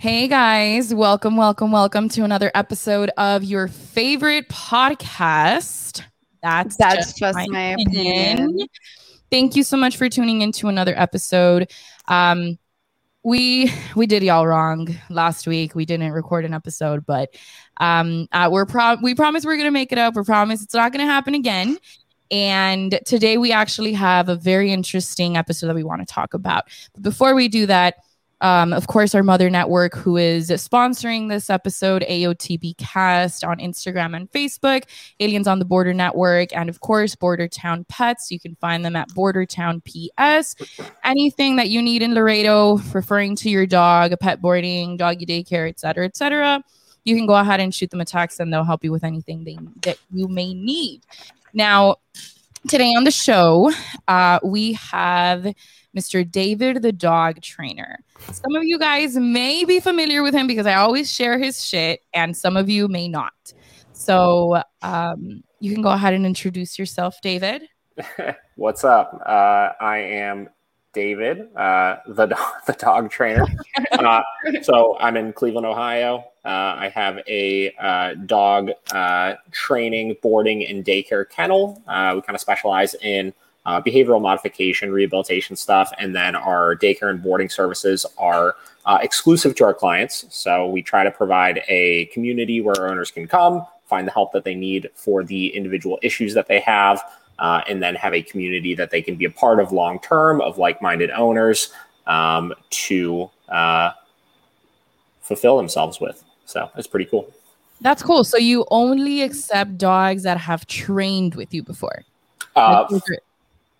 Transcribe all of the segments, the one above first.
Hey guys, welcome, welcome, welcome to another episode of your favorite podcast. That's That's just my opinion. Thank you so much for tuning into another episode. Um, we we did y'all wrong last week. We didn't record an episode, but um, uh, we're pro- we promise we're gonna make it up. We promise it's not gonna happen again. And today we actually have a very interesting episode that we want to talk about. But before we do that, um, of course, our mother network, who is sponsoring this episode, AOTB Cast on Instagram and Facebook, Aliens on the Border Network, and of course, Border Town Pets. You can find them at Border Town PS. Anything that you need in Laredo, referring to your dog, a pet boarding, doggy daycare, etc., etc., you can go ahead and shoot them a text, and they'll help you with anything they, that you may need. Now, today on the show, uh, we have Mr. David the dog trainer. Some of you guys may be familiar with him because I always share his shit, and some of you may not. So um, you can go ahead and introduce yourself, David. What's up? Uh, I am David, uh, the do- the dog trainer. Uh, so I'm in Cleveland, Ohio. Uh, I have a uh, dog uh, training, boarding, and daycare kennel. Uh, we kind of specialize in uh, behavioral modification, rehabilitation stuff, and then our daycare and boarding services are uh, exclusive to our clients. So we try to provide a community where owners can come, find the help that they need for the individual issues that they have, uh, and then have a community that they can be a part of long term of like minded owners um, to uh, fulfill themselves with. So it's pretty cool. That's cool. So you only accept dogs that have trained with you before. Uh, Like,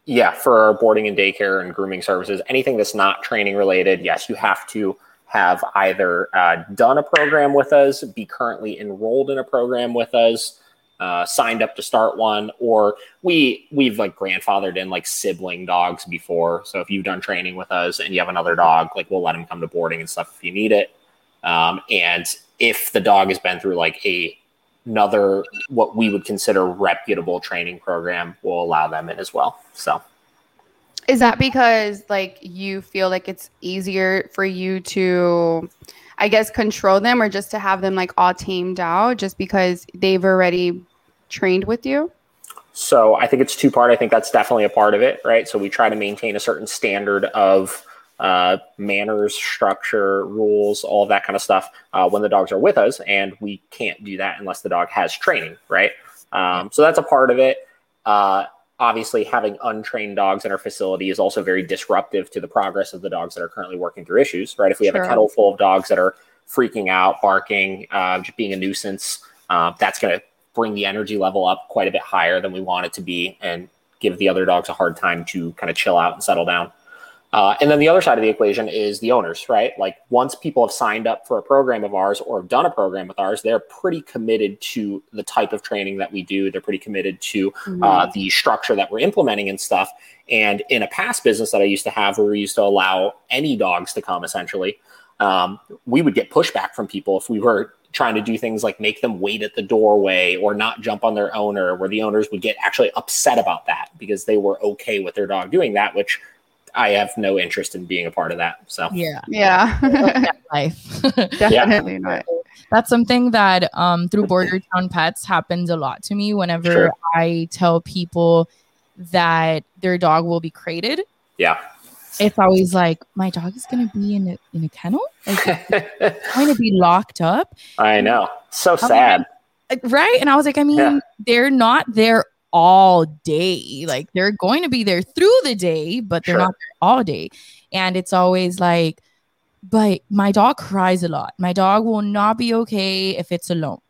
Yeah, for our boarding and daycare and grooming services, anything that's not training related, yes, you have to have either uh, done a program with us, be currently enrolled in a program with us, uh, signed up to start one, or we we've like grandfathered in like sibling dogs before. So if you've done training with us and you have another dog, like we'll let them come to boarding and stuff if you need it. Um, and if the dog has been through like a another what we would consider reputable training program will allow them in as well. So Is that because like you feel like it's easier for you to I guess control them or just to have them like all tamed out just because they've already trained with you? so I think it's two part. I think that's definitely a part of it, right? So we try to maintain a certain standard of uh, manners, structure, rules, all that kind of stuff uh, when the dogs are with us, and we can't do that unless the dog has training, right? Um, so that's a part of it. Uh, obviously, having untrained dogs in our facility is also very disruptive to the progress of the dogs that are currently working through issues, right? If we have Sure. a kennel full of dogs that are freaking out, barking, uh, just being a nuisance, uh, that's going to bring the energy level up quite a bit higher than we want it to be and give the other dogs a hard time to kind of chill out and settle down. Uh, and then the other side of the equation is the owners, right? Like once people have signed up for a program of ours or have done a program with ours, they're pretty committed to the type of training that we do. They're pretty committed to uh, the structure that we're implementing and stuff. And in a past business that I used to have, where we used to allow any dogs to come, essentially, um, we would get pushback from people if we were trying to do things like make them wait at the doorway or not jump on their owner, where the owners would get actually upset about that because they were okay with their dog doing that, which I have no interest in being a part of that. So yeah. Yeah. Life. Definitely not. That's something that um, through Border Town Pets happens a lot to me whenever Sure. I tell people that their dog will be crated. yeah. It's always like, my dog is going to be in a, in a kennel? Like, going to be locked up? I know. So sad. Like, right? And I was like, I mean, Yeah. they're not there all day. Like, they're going to be there through the day, but they're Sure. not there all day. And it's always like, but my dog cries a lot. My dog will not be okay if it's alone.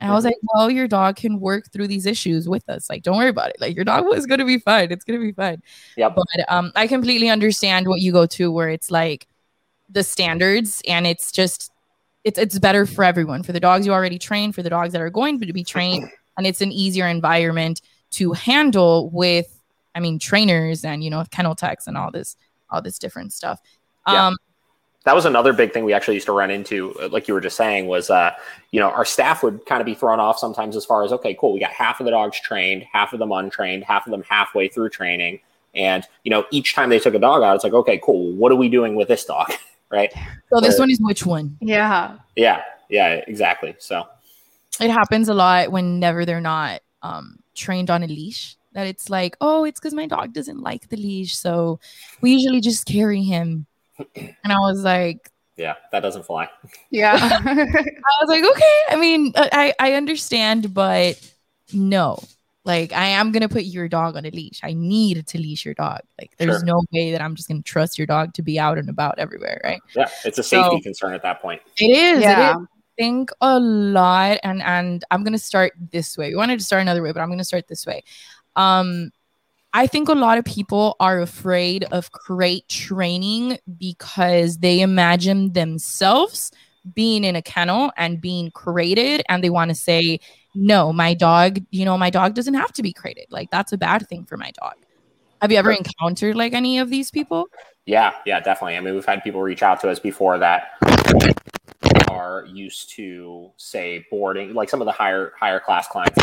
And I was like, well, your dog can work through these issues with us. Like, don't worry about it. Like, your dog is going to be fine. It's going to be fine. Yeah. But um, I completely understand what you go to, where it's like the standards, and it's just it's it's better for everyone. For the dogs you already trained, for the dogs that are going to be trained, and it's an easier environment to handle with, I mean, trainers and you know kennel techs and all this all this different stuff. Yeah. Um, that was another big thing we actually used to run into uh, like you were just saying was uh you know our staff would kind of be thrown off sometimes as far as okay cool we got half of the dogs trained half of them untrained half of them halfway through training and you know each time they took a dog out it's like okay cool what are we doing with this dog right? So this one is which one? Yeah. Yeah, yeah, exactly. So It happens a lot whenever they're not um, trained on a leash. That it's like, oh, it's because my dog doesn't like the leash, so we usually just carry him. And I was like, yeah, that doesn't fly. Yeah. I was like, okay. I mean, uh, I I understand, but no. Like, I am gonna put your dog on a leash. I need to leash your dog. Like, there's Sure. no way that I'm just gonna trust your dog to be out and about everywhere, right? Yeah, it's a safety So- concern at that point. It is. Yeah. is. Think a lot and and i'm going to start this way. We wanted to start another way but i'm going to start this way. Um i think a lot of people are afraid of crate training because they imagine themselves being in a kennel and being crated and they want to say no my dog you know my dog doesn't have to be crated. Like that's a bad thing for my dog. Have you ever encountered like any of these people? Yeah, yeah, definitely. I mean, we've had people reach out to us before that are used to say boarding, like some of the higher higher class clients,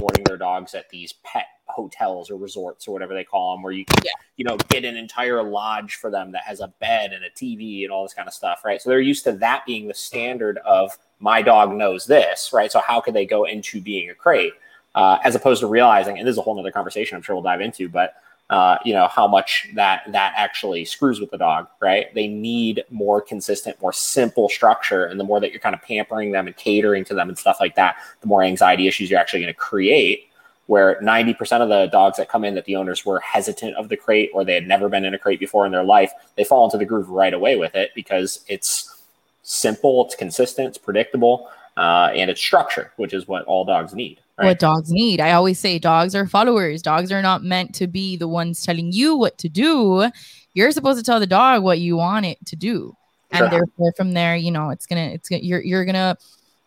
boarding their dogs at these pet hotels or resorts or whatever they call them, where you can, Yeah. you know, get an entire lodge for them that has a bed and a TV and all this kind of stuff, right? So they're used to that being the standard of my dog knows this, right? So how could they go into being a crate? Uh, as opposed to realizing, and this is a whole other conversation I'm sure we'll dive into, but uh, you know how much that that actually screws with the dog right? They need more consistent more simple structure and the more that you're kind of pampering them and catering to them and stuff like that the more anxiety issues you're actually going to create where 90% of the dogs that come in that the owners were hesitant of the crate or they had never been in a crate before in their life they fall into the groove right away with it because it's simple it's consistent it's predictable uh, and it's structure which is what all dogs need right? what dogs need. I always say dogs are followers. Dogs are not meant to be the ones telling you what to do. You're supposed to tell the dog what you want it to do. And Sure. therefore from there, you know, it's gonna it's gonna you're you're gonna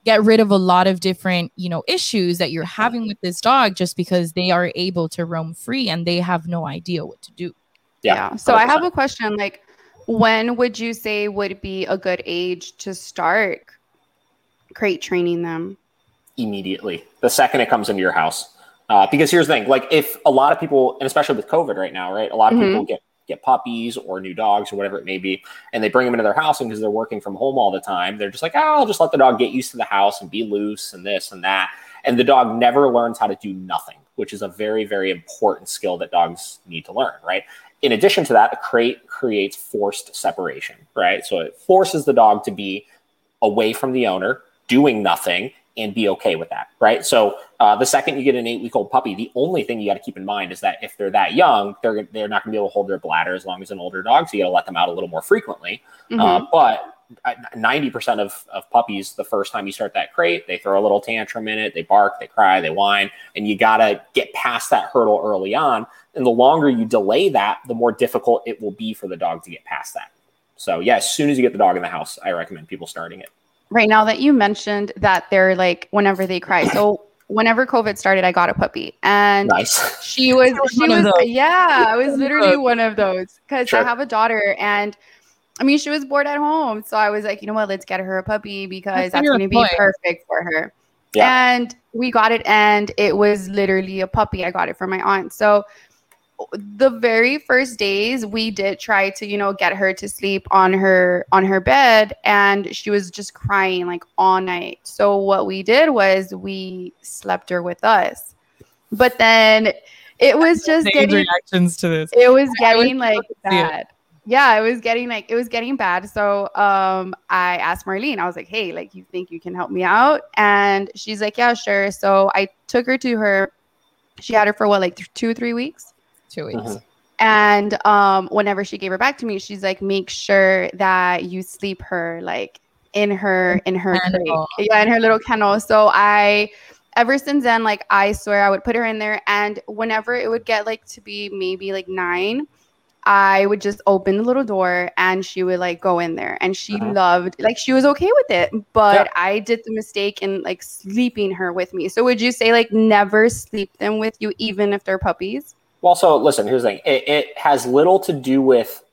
get rid of a lot of different, you know, issues that you're having with this dog just because they are able to roam free and they have no idea what to do. yeah, So I have a question like when would you say would be a good age to start crate training them? Immediately the second it comes into your house. Uh, because here's the thing: like if a lot of people, and especially with COVID right now, right, a lot of Mhm. people get get puppies or new dogs or whatever it may be, and they bring them into their house, and because they're working from home all the time, they're just like, oh, I'll just let the dog get used to the house and be loose and this and that, and the dog never learns how to do nothing, which is a very very important skill that dogs need to learn, right? In addition to that, a crate creates forced separation, right? So it forces the dog to be away from the owner, doing nothing, and be okay with that, right? So uh, the second you get an eight week old puppy, the only thing you got to keep in mind is that if they're that young, they're they're not going to be able to hold their bladder as long as an older dog. So you got to let them out a little more frequently. Mhm. Uh, but ninety percent of of puppies, the first time you start that crate, they throw a little tantrum in it, they bark, they cry, they whine, and you got to get past that hurdle early on. And the longer you delay that, the more difficult it will be for the dog to get past that. So yeah, as soon as you get the dog in the house, I recommend people starting it. Right now that you mentioned that they're like whenever they cry. So whenever COVID started, I got a puppy and Nice. she was was she was yeah, I was literally one of those because I have a daughter and I mean she was bored at home. So I was like, you know what, let's get her a puppy because That's that's gonna be perfect for her. Yeah. And we got it and it was literally a puppy. I got it from my aunt. So the very first days we did try to you know get her to sleep on her on her bed and she was just crying like all night. So what we did was we slept her with us. But then it was just getting reactions to this. it was getting like bad. Yeah it was getting like it was getting bad. So um i asked marlene i was like hey like you think you can help me out? And she's like yeah sure. So i took her to her she had her for what like th- two three weeks Two weeks. Mhm. and um, whenever she gave her back to me, she's like, make sure that you sleep her like in her in her crate. Kennel. yeah, in her little kennel. So I, ever since then, like I swear I would put her in there, and whenever it would get like to be maybe like nine. I would just open the little door and she would like go in there and she Uh-huh. loved like she was okay with it but Yeah. I did the mistake in like sleeping her with me. So would you say like never sleep them with you even if they're puppies? Well, so listen, here's the thing. It, it has little to do with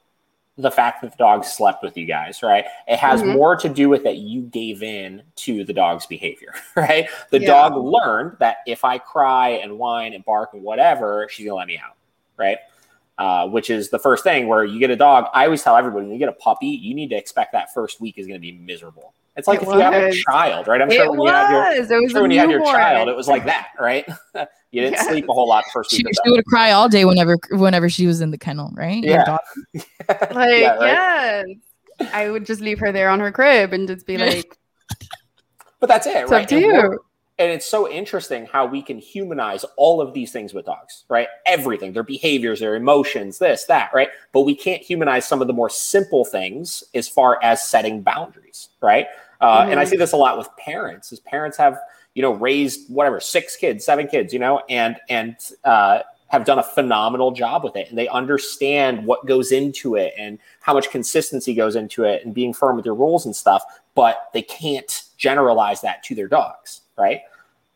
the fact that the dog slept with you guys, right? It has Mhm. more to do with that you gave in to the dog's behavior, right? The Yeah. dog learned that if I cry and whine and bark and whatever, she's gonna let me out, right? uh, which is the first thing where you get a dog. I always tell everybody when you get a puppy, you need to expect that first week is going to be miserable. It's like It if you have a child, right? I'm It sure when you have your. It was sure when you had your newborn. child, it was like that, right? you didn't Yes. sleep a whole lot the first She, week. she would cry all day whenever whenever she was in the kennel, right? Yeah. Like, Yeah, right? yes. I would just leave her there on her crib and just be like, But that's it, it's right? up to And we're- you. and it's so interesting how we can humanize all of these things with dogs, right? Everything, their behaviors, their emotions, this, that, right? But we can't humanize some of the more simple things as far as setting boundaries, right? Uh, And I Mhm. see this a lot with parents, as parents have, you know, raised whatever six kids, seven kids, you know, and and uh, have done a phenomenal job with it, and they understand what goes into it and how much consistency goes into it, and being firm with your rules and stuff. But they can't generalize that to their dogs, right?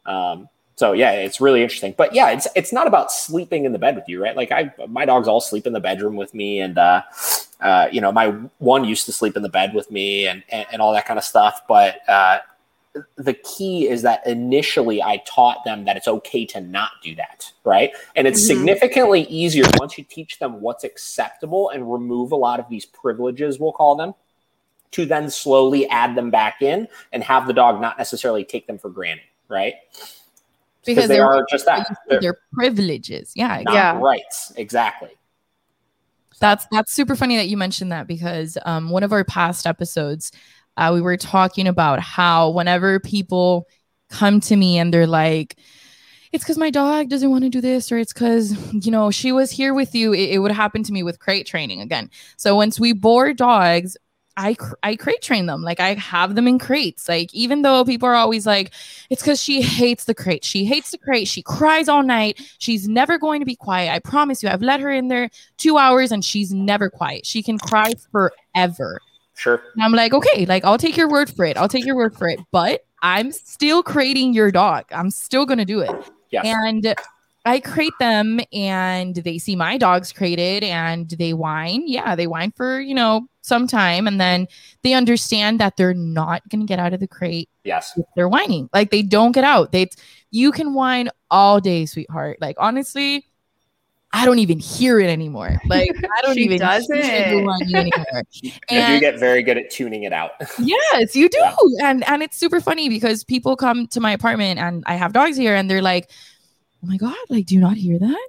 Um, so yeah, it's really interesting. But yeah, it's it's not about sleeping in the bed with you, right? Like I, my dogs all sleep in the bedroom with me, and uh, uh, you know, my one used to sleep in the bed with me, and and, and all that kind of stuff. But uh, the key is that initially I taught them that it's okay to not do that, right? And it's Mhm. significantly easier once you teach them what's acceptable and remove a lot of these privileges, we'll call them, to then slowly add them back in and have the dog not necessarily take them for granted, right? Because they they're- just that. They're Their privileges. Yeah, not Yeah. rights. Exactly. That's that's super funny that you mentioned that because um, one of our past episodes, uh, we were talking about how whenever people come to me and they're like, "It's because my dog doesn't want to do this," or "It's because you know she was here with you," it, it would happen to me with crate training again. So once we board dogs. I, cr- I crate train them like I have them in crates like even though people are always like it's because she hates the crate she hates the crate she cries all night she's never going to be quiet I promise you I've let her in there two hours and she's never quiet. She can cry forever. Sure. And I'm like, okay, like I'll take your word for it. I'll take your word for it. But I'm still creating your dog. I'm still gonna do it. Yes. And I crate them and they see my dogs crated and they whine. Yeah, they whine for, you know, some time. And then they understand that they're not gonna get out of the crate yes. they're whining. Like they don't get out. They you can whine all day, sweetheart. Like honestly, I don't even hear it anymore. Like I don't She even doesn't. the whining. You do get very good at tuning it out. yes, you do. Yeah. And and it's super funny because people come to my apartment and I have dogs here and they're like, "Oh my god, like do you not hear that?"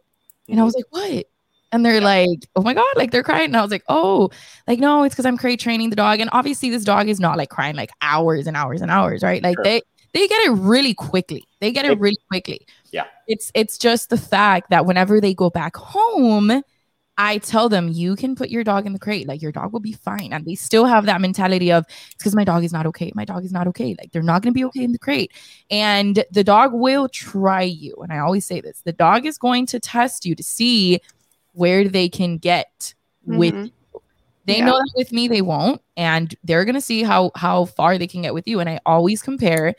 And I was mm-hmm. like, "What?" And they're like, "Oh my god!" Like they're crying, and I was like, "Oh, like no, it's because I'm crate training the dog." And obviously, this dog is not like crying like hours and hours and hours, right? Like Sure. they they get it really quickly. They get it It- really quickly. Yeah. It's it's just the fact that whenever they go back home, I tell them you can put your dog in the crate, like your dog will be fine, and they still have that mentality of it's because my dog is not okay. My dog is not okay. Like they're not going to be okay in the crate, and the dog will try you. And I always say this: the dog is going to test you to see where they can get with Mhm. you. They Yeah. know that with me they won't, and they're gonna see how how far they can get with you. And I always compare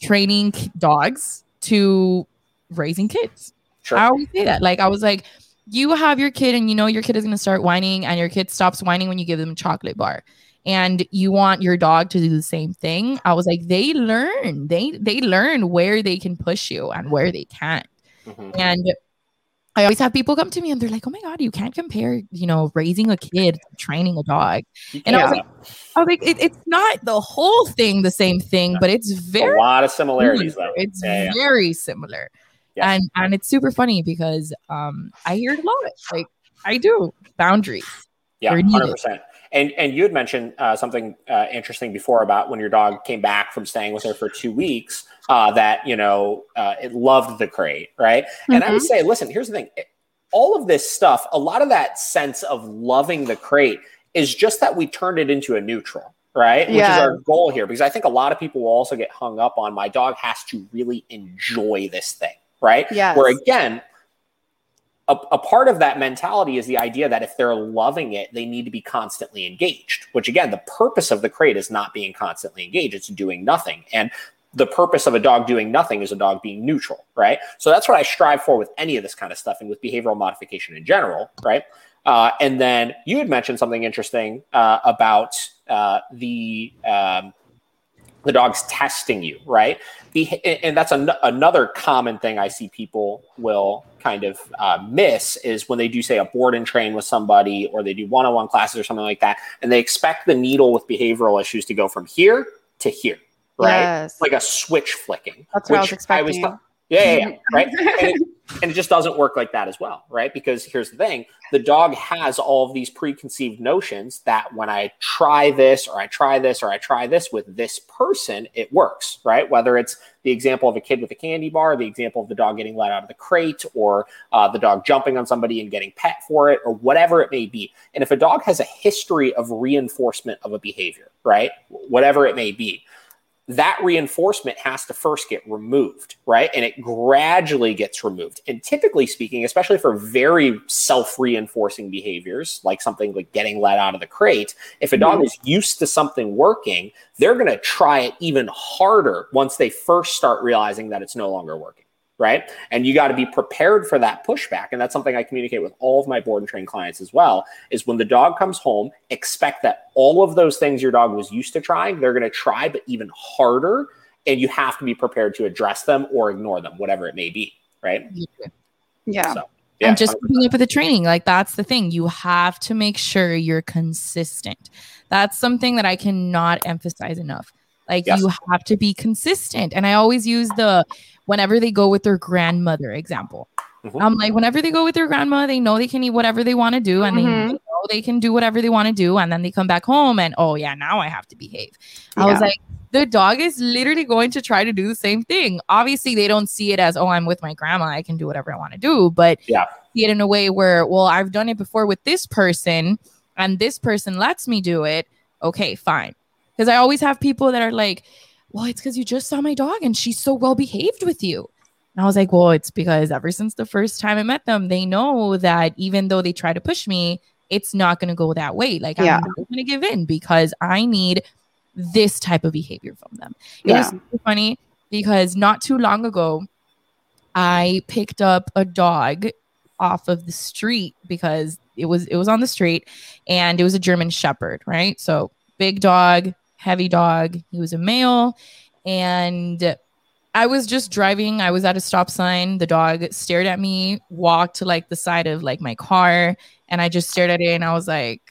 training dogs to raising kids. Sure. I always say that. Like I was like, you have your kid, and you know your kid is gonna start whining, and your kid stops whining when you give them a chocolate bar. And you want your dog to do the same thing. I was like, they learn. They they learn where they can push you and where they can't. Mhm. And I always have people come to me and they're like, "Oh my god, you can't compare, you know, raising a kid, to training a dog." And I was can't. I was like, it, "It's not the whole thing the same thing, but it's very a lot of similarities, though. it's Yeah, yeah. very similar." Yes. And and it's super funny because um I hear it a lot. Like I do boundaries. Yeah, hundred percent. And and you had mentioned uh, something uh, interesting before about when your dog came back from staying with her for two weeks. Uh, that you know uh, it loved the crate, right? And I would say, listen, here's the thing: all of this stuff, a lot of that sense of loving the crate is just that we turned it into a neutral, right? Yeah. Which is our goal here, because I think a lot of people will also get hung up on my dog has to really enjoy this thing, right? Yes. Where again, a, a part of that mentality is the idea that if they're loving it, they need to be constantly engaged, which again, the purpose of the crate is not being constantly engaged, it's doing nothing. And the purpose of a dog doing nothing is a dog being neutral, right? So that's what I strive for with any of this kind of stuff and with behavioral modification in general, right? Uh, and then you had mentioned something interesting uh, about uh, the um, the dog's testing you, right? And that's an- another common thing I see people will kind of uh, miss is when they do say a board and train with somebody or they do one-on-one classes or something like that and they expect the needle with behavioral issues to go from here to here right Yes. like a switch flicking That's what I was expecting. thought- yeah, yeah, yeah, right and it, just doesn't work like that as well right? Because here's the thing the dog has all of these preconceived notions that when i try this or i try this or i try this with this person it works right? Whether it's the example of a kid with a candy bar the example of the dog getting let out of the crate or uh, the dog jumping on somebody and getting pet for it or whatever it may be. And if a dog has a history of reinforcement of a behavior right? Whatever it may be that reinforcement has to first get removed, right? And it gradually gets removed. And typically speaking, especially for very self reinforcing behaviors, like something like getting let out of the crate, if a dog mm-hmm. is used to something working, they're going to try it even harder once they first start realizing that it's no longer working. Right. And you got to be prepared for that pushback. And that's something I communicate with all of my board and train clients as well is when the dog comes home, expect that all of those things your dog was used to trying, they're going to try, but even harder. And you have to be prepared to address them or ignore them, whatever it may be. Right. yeah. So, and just keeping up with the training like that's the thing you have to make sure you're consistent that's something that i cannot emphasize enough like Yes. you have to be consistent and i always use the whenever they go with their grandmother example Mhm. i'm like whenever they go with their grandma they know they can eat whatever they want to do and they, Mhm. they know they can do whatever they want to do and then they come back home and oh yeah now i have to behave i was like the dog is literally going to try to do the same thing. Obviously, they don't see it as, oh, I'm with my grandma. I can do whatever I want to do. But Yeah. see it in a way where, well, I've done it before with this person and this person lets me do it. Okay, fine. Because I always have people that are like, well, it's because you just saw my dog and she's so well behaved with you. And I was like, well, it's because ever since the first time I met them, they know that even though they try to push me, it's not going to go that way. Like, Yeah. I'm not going to give in because I need this type of behavior from them. It Yeah. was so funny because not too long ago, I picked up a dog off of the street because it was it was on the street and it was a German shepherd, right? So big dog, heavy dog. He was a male and I was just driving. I was at a stop sign. The dog stared at me, walked to like the side of like my car, and I just stared at it and I was like,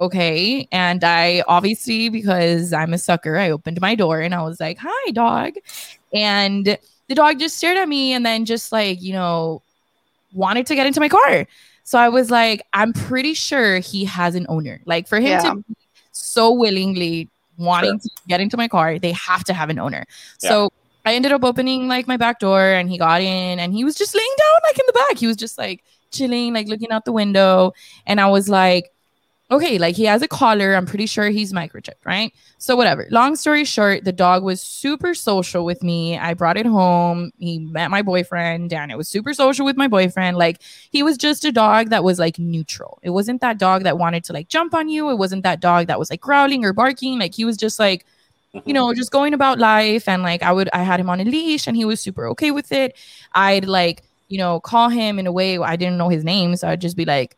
okay. And I obviously, because I'm a sucker, I opened my door and I was like, hi, dog. And the dog just stared at me and then just like, you know, wanted to get into my car. So I was like, I'm pretty sure he has an owner. Like for him Yeah. to be so willingly wanting to get into my car, they have to have an owner. So I ended up opening like my back door and he got in and he was just laying down like in the back. He was just like chilling, like looking out the window. And I was like, okay, like he has a collar. I'm pretty sure he's microchipped, right? So whatever. Long story short, the dog was super social with me. I brought it home. He met my boyfriend, and it was super social with my boyfriend. Like he was just a dog that was like neutral. It wasn't that dog that wanted to like jump on you. It wasn't that dog that was like growling or barking. Like he was just like you know, just going about life. And like I would, I had him on a leash and he was super okay with it. I'd like, you know, call him in a way I didn't know his name. So I'd just be like,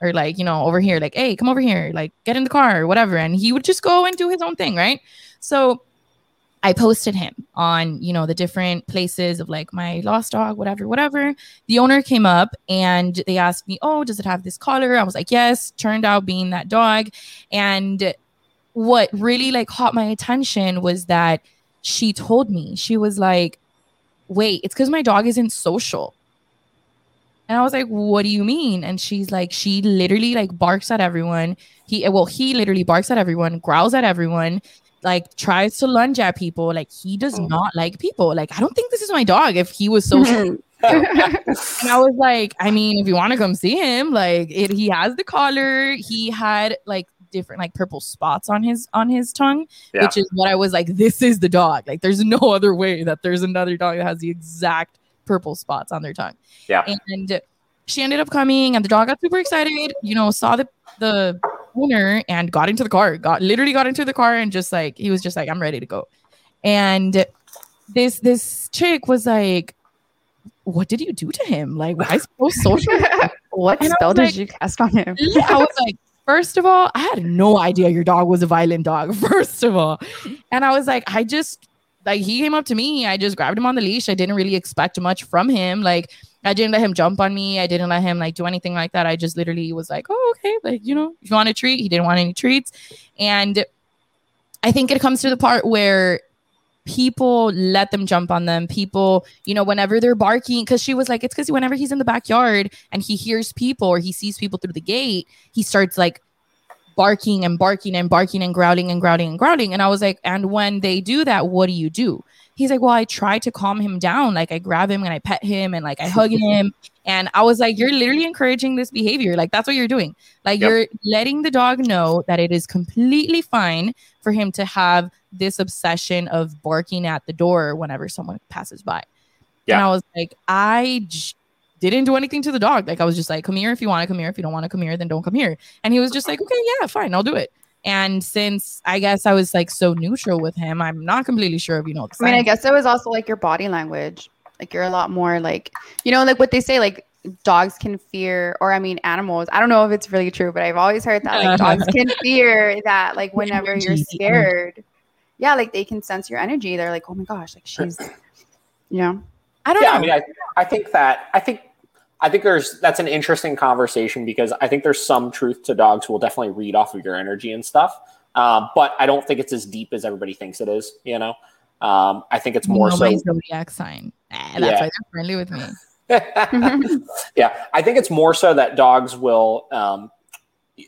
or like, you know, over here, like, hey, come over here, like get in the car or whatever. And he would just go and do his own thing. Right. So I posted him on, you know, the different places of like my lost dog, whatever, whatever. The owner came up and they asked me, Oh, does it have this collar? I was like, Yes, turned out being that dog. And what really like caught my attention was that she told me, she was like, Wait, it's because my dog isn't social. And I was like, what do you mean? And she's like, she literally like barks at everyone. He eh, well, he literally barks at everyone, growls at everyone, like tries to lunge at people. Like he does Oh. not like people. Like, I don't think this is my dog if he was so and I was like, I mean, if you want to come see him, like it, he has the collar. He had like different like purple spots on his on his tongue, Yeah. which is what I was like, this is the dog. Like there's no other way that there's another dog that has the exact purple spots on their tongue. Yeah. And she ended up coming and the dog got super excited, you know, saw the the owner and got into the car, got literally got into the car and just like he was just like, I'm ready to go. And this this chick was like, What did you do to him? Like, why is he so social? what And spell did like- you cast on him? Yeah, I was like, first of all, I had no idea your dog was a violent dog. First of all, and I was like, I just like he came up to me. I just grabbed him on the leash. I didn't really expect much from him. Like I didn't let him jump on me. I didn't let him like do anything like that. I just literally was like, oh, okay, like, you know, if you want a treat, he didn't want any treats. And I think it comes to the part where people let them jump on them. People, you know, whenever they're barking, because she was like, it's because whenever he's in the backyard and he hears people or he sees people through the gate, he starts like barking and barking and barking and growling and growling and growling. And I was like, and when they do that, what do you do? He's like, well, I try to calm him down. Like I grab him and I pet him and like I hug him. And I was like, you're literally encouraging this behavior. Like that's what you're doing. Like yep. you're letting the dog know that it is completely fine for him to have this obsession of barking at the door whenever someone passes by. Yeah. And I was like, I j- didn't do anything to the dog. Like I was just like, come here if you want to come here. If you don't want to come here, then don't come here. And he was just like, okay, yeah, fine, I'll do it. And since I guess I was like so neutral with him, I'm not completely sure if you know. I mean, I guess it was also like your body language. Like you're a lot more like, you know, like what they say, like dogs can fear, or I mean, animals. I don't know if it's really true, but I've always heard that like dogs can fear that like whenever you're scared, yeah, like they can sense your energy. They're like, oh my gosh, like she's, you know. I don't yeah, know. I mean, I, I think that I think I think there's that's an interesting conversation because I think there's some truth to dogs will definitely read off of your energy and stuff. Um, but I don't think it's as deep as everybody thinks it is. You know, um, I think it's more so zodiac sign. Eh, that's yeah. why they're friendly with me. yeah, I think it's more so that dogs will um,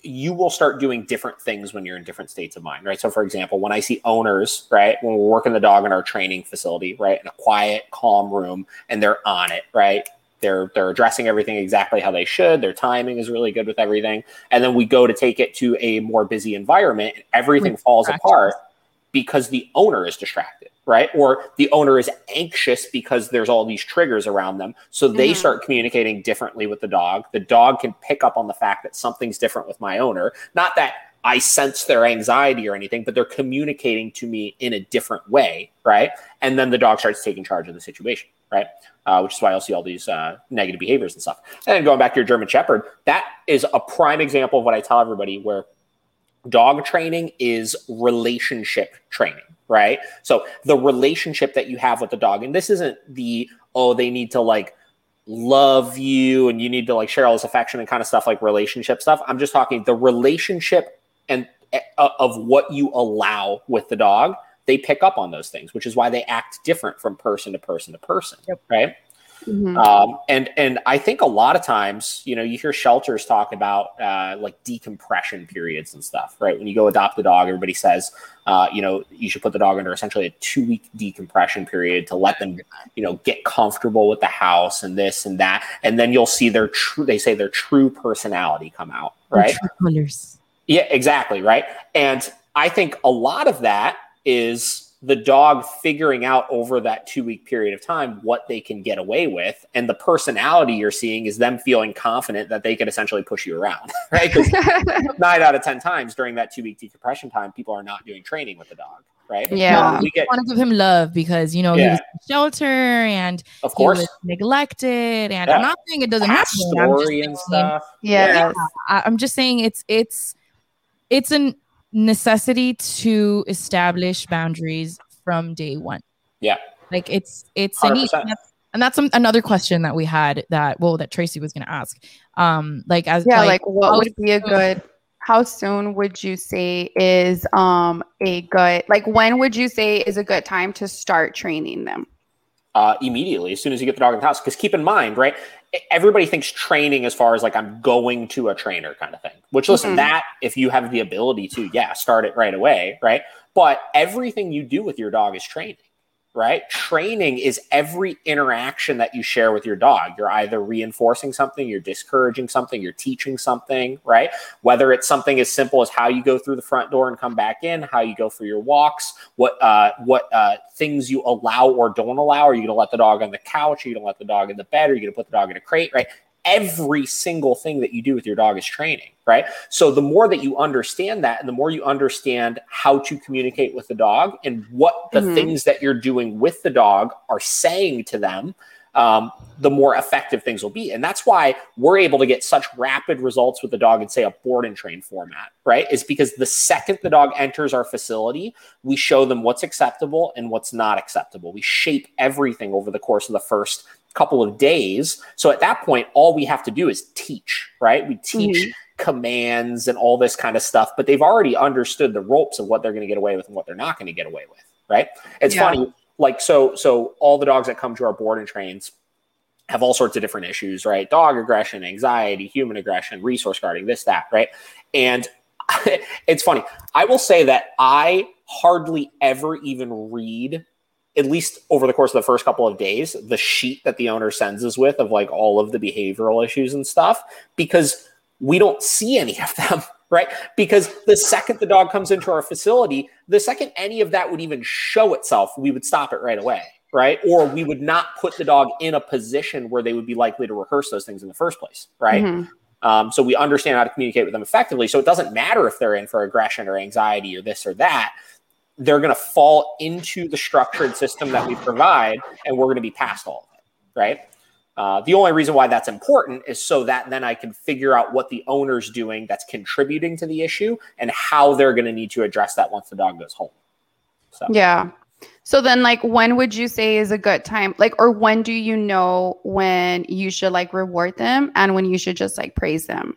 you will start doing different things when you're in different states of mind, right? So, for example, when I see owners, right, when we're working the dog in our training facility, right, in a quiet, calm room, and they're on it, right, they're they're addressing everything exactly how they should. Their timing is really good with everything, and then we go to take it to a more busy environment, and everything falls apart because the owner is distracted right? Or the owner is anxious because there's all these triggers around them. So they mm-hmm. start communicating differently with the dog. The dog can pick up on the fact that something's different with my owner. Not that I sense their anxiety or anything, but they're communicating to me in a different way, right? And then the dog starts taking charge of the situation, right? Uh, which is why I'll see all these uh, negative behaviors and stuff. And then going back to your German Shepherd, that is a prime example of what I tell everybody where dog training is relationship training right? So the relationship that you have with the dog, and this isn't the, oh, they need to like love you and you need to like share all this affection and kind of stuff like relationship stuff. I'm just talking the relationship and uh, of what you allow with the dog. They pick up on those things, which is why they act different from person to person to person, yep. right? Mm-hmm. Um, and and I think a lot of times, you know, you hear shelters talk about uh, like decompression periods and stuff, right? When you go adopt a dog, everybody says, uh, you know, you should put the dog under essentially a two week decompression period to let them, you know, get comfortable with the house and this and that, and then you'll see their true. They say their true personality come out, right? Colors. Yeah, exactly, right. And I think a lot of that is the dog figuring out over that two week period of time what they can get away with. And the personality you're seeing is them feeling confident that they can essentially push you around, right? Because nine out of 10 times during that two week decompression time, people are not doing training with the dog, right? Yeah. we get, want to give him love because, you know, yeah. he was shelter and of course neglected. And yeah. I'm not saying it doesn't happen. Story and stuff. Yeah. yeah. I'm just saying it's, it's, it's an necessity to establish boundaries from day one. Yeah. Like it's it's a need. And that's, and that's some, another question that we had that well that Tracy was going to ask. Um like as Yeah, like, like what would be a good how soon would you say is um a good like when would you say is a good time to start training them? Uh, immediately as soon as you get the dog in the house. Because keep in mind, right? everybody thinks training as far as like I'm going to a trainer kind of thing. Which listen, mm-hmm. that if you have the ability to, yeah, start it right away, right? But everything you do with your dog is training right? Training is every interaction that you share with your dog. You're either reinforcing something, you're discouraging something, you're teaching something, right? Whether it's something as simple as how you go through the front door and come back in, how you go for your walks, what uh, what uh, things you allow or don't allow. Are you going to let the dog on the couch? Are you going to let the dog in the bed? Are you going to put the dog in a crate? Right? Every single thing that you do with your dog is training, right? So the more that you understand that and the more you understand how to communicate with the dog and what the mm-hmm. things that you're doing with the dog are saying to them, um, the more effective things will be. And that's why we're able to get such rapid results with the dog in, say, a board and train format, right? Is because the second the dog enters our facility, we show them what's acceptable and what's not acceptable. We shape everything over the course of the first couple of days. So at that point, all we have to do is teach, right? We teach Mhm. commands and all this kind of stuff, but they've already understood the ropes of what they're going to get away with and what they're not going to get away with, right? It's Yeah. funny, like so. So all the dogs that come to our board and trains have all sorts of different issues, right? Dog aggression, anxiety, human aggression, resource guarding, this, that, right? And it's funny. I will say that I hardly ever even read, at least over the course of the first couple of days, the sheet that the owner sends us with of like all of the behavioral issues and stuff, because we don't see any of them, right? Because the second the dog comes into our facility, the second any of that would even show itself, we would stop it right away, right? Or we would not put the dog in a position where they would be likely to rehearse those things in the first place, right? Mhm. Um, so we understand how to communicate with them effectively. So it doesn't matter if they're in for aggression or anxiety or this or that. They're going to fall into the structured system that we provide, and we're going to be past all of it, right? Uh, the only reason why that's important is so that then I can figure out what the owner's doing that's contributing to the issue and how they're going to need to address that once the dog goes home. So Yeah. So then like when would you say is a good time? Like or when do you know when you should like reward them and when you should just like praise them?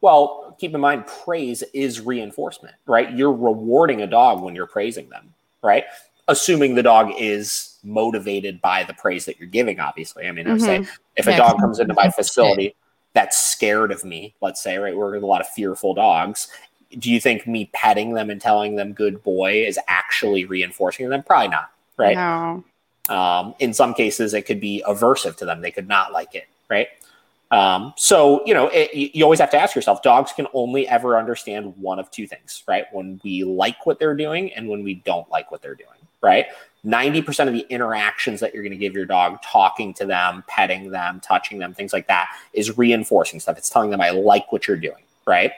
Well, keep in mind, praise is reinforcement, right? You're rewarding a dog when you're praising them, right? Assuming the dog is motivated by the praise that you're giving, obviously. I mean, I would say if a dog comes into my facility that's scared of me, let's say, right? We're a lot of fearful dogs. Do you think me petting them and telling them good boy is actually reinforcing them? Probably not, right? No. Um, in some cases, it could be aversive to them. They could not like it, right? Um, so, you know, it, you always have to ask yourself dogs can only ever understand one of two things, right? When we like what they're doing and when we don't like what they're doing, right? 90% of the interactions that you're going to give your dog, talking to them, petting them, touching them, things like that, is reinforcing stuff. It's telling them, I like what you're doing, right?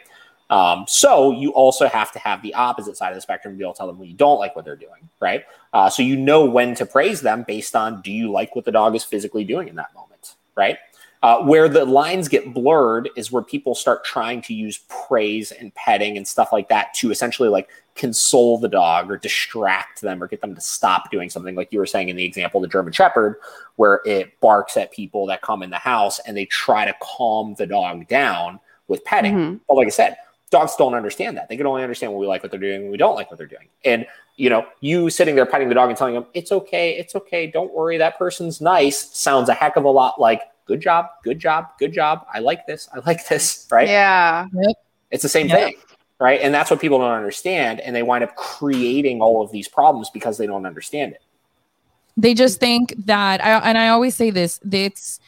Um, so you also have to have the opposite side of the spectrum to be able to tell them when you don't like what they're doing, right? Uh, so you know when to praise them based on do you like what the dog is physically doing in that moment, right? Uh, where the lines get blurred is where people start trying to use praise and petting and stuff like that to essentially like console the dog or distract them or get them to stop doing something like you were saying in the example the German Shepherd, where it barks at people that come in the house and they try to calm the dog down with petting. Mhm. But like I said, dogs don't understand that. They can only understand what we like what they're doing when we don't like what they're doing. And you know, you sitting there petting the dog and telling them, it's okay, it's okay, don't worry, that person's nice, sounds a heck of a lot like good job, good job, good job. I like this, I like this, right? Yeah. It's the same Yep. thing, right? And that's what people don't understand. And they wind up creating all of these problems because they don't understand it. they just think that I, and i always say this it's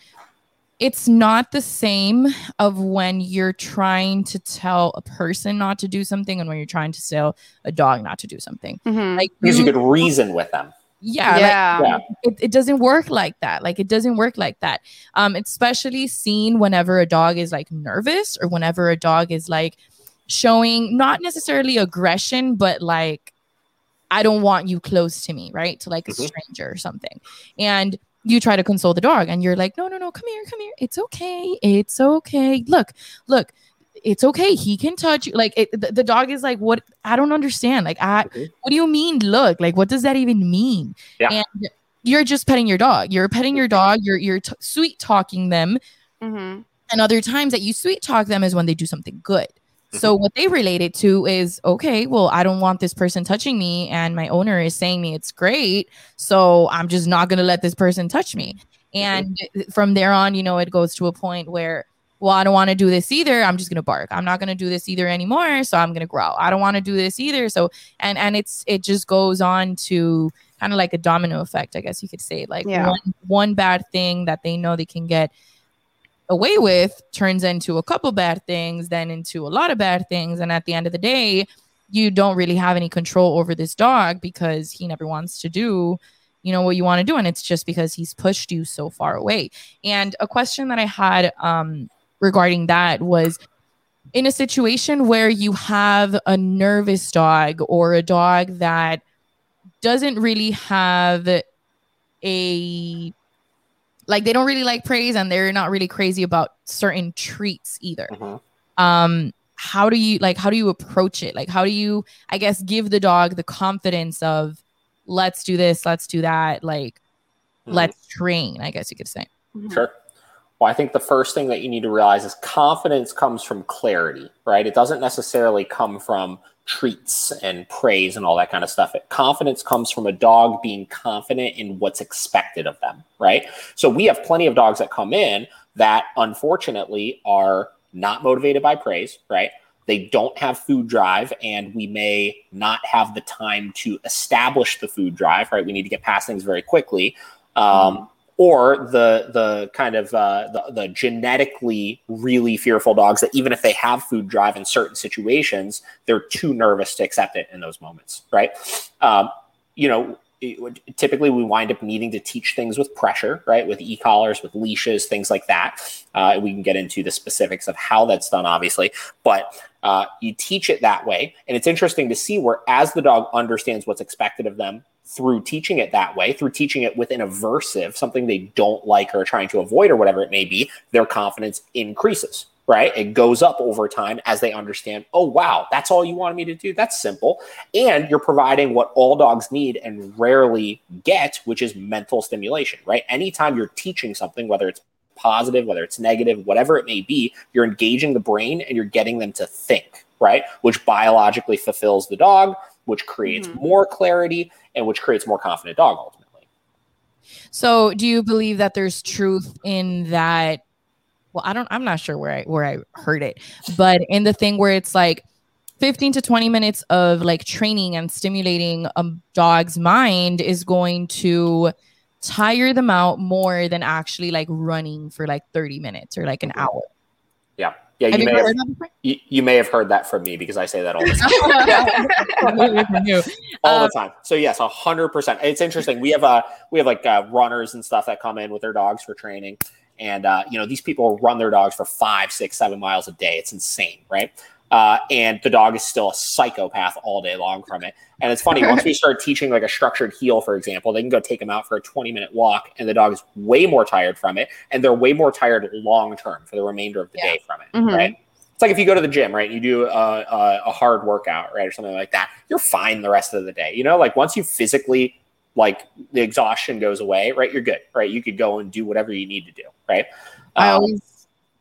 it's not the same of when you're trying to tell a person not to do something and when you're trying to tell a dog not to do something Mhm. like Because you you- could reason with them. Yeah, like, yeah. Yeah. it, it doesn't work like that. Like it doesn't work like that. Um especially seen whenever a dog is like nervous or whenever a dog is like showing not necessarily aggression but like i don't want you close to me right? To like a Mhm. stranger or something. And you try to console the dog and you're like no no no come here come here. It's okay. It's okay. Look look it's okay. He can touch you. Like it, the, the dog is like what i don't understand. Like i Mhm. what do you mean look? Like what does that even mean? Yeah. and you're just petting your dog. You're petting your dog. You're you're t- sweet talking them. Mhm. and other times that you sweet talk them is when they do something good. So what they relate it to is okay well i don't want this person touching me and my owner is saying me it's great. So i'm just not going to let this person touch me. And from there on you know it goes to a point where well i don't want to do this either i'm just going to bark. I'm not going to do this either anymore so i'm going to growl. I don't want to do this either so and and it's it just goes on to kind of like a domino effect i guess you could say. Like Yeah. one one bad thing that they know they can get away with turns into a couple bad things then into a lot of bad things and at the end of the day you don't really have any control over this dog because he never wants to do you know what you want to do and it's just because he's pushed you so far away. And a question that i had um regarding that was in a situation where you have a nervous dog or a dog that doesn't really have a like they don't really like praise and they're not really crazy about certain treats either Mhm. um how do you like how do you approach it like how do you i guess give the dog the confidence of let's do this let's do that like Mhm. let's train, I guess you could say. Mhm. Sure. Well, I think the first thing that you need to realize is confidence comes from clarity, right? It doesn't necessarily come from treats and praise and all that kind of stuff. Confidence comes from a dog being confident in what's expected of them, right? So we have plenty of dogs that come in that unfortunately are not motivated by praise, right? They don't have food drive, and we may not have the time to establish the food drive, right? We need to get past things very quickly. Um, or the the kind of uh, the, the genetically really fearful dogs that even if they have food drive in certain situations, they're too nervous to accept it in those moments, right? Um, you know, typically we wind up needing to teach things with pressure, right? With e-collars, with leashes, things like that. Uh, we can get into the specifics of how that's done, obviously, but uh, you teach it that way, and it's interesting to see where as the dog understands what's expected of them through teaching it that way, through teaching it with an aversive, something they don't like or trying to avoid or whatever it may be, their confidence increases, right? It goes up over time as they understand, oh, wow, that's all you wanted me to do. That's simple. And you're providing what all dogs need and rarely get, which is mental stimulation, right? Anytime you're teaching something, whether it's positive, whether it's negative, whatever it may be, you're engaging the brain and you're getting them to think, right? Which biologically fulfills the dog, which creates Mhm. more clarity and which creates more confident dog ultimately. So, do you believe that there's truth in that? Well, I don't. I'm not sure where I where I heard it, but in the thing where it's like 15 to 20 minutes of like training and stimulating a dog's mind is going to tire them out more than actually like running for like 30 minutes or like an hour. Yeah. Yeah, you you may have, heard that you, you may have heard that from me because I say that all the time. Completely from you. all Um, the time. So yes, a hundred percent. It's interesting. We have uh we have like uh, runners and stuff that come in with their dogs for training, and uh, you know these people run their dogs for five, six, seven miles a day. It's insane, right? Uh, and the dog is still a psychopath all day long from it. And it's funny once we start teaching like a structured heel, for example, they can go take them out for a twenty minute walk, and the dog is way more tired from it, and they're way more tired long term for the remainder of the Yeah. day from it, Mhm. right? It's like if you go to the gym, right? You do a, a, a hard workout, right, or something like that. You're fine the rest of the day. You know, like once you physically, like the exhaustion goes away, right? You're good, right? You could go and do whatever you need to do, right? I Um, always.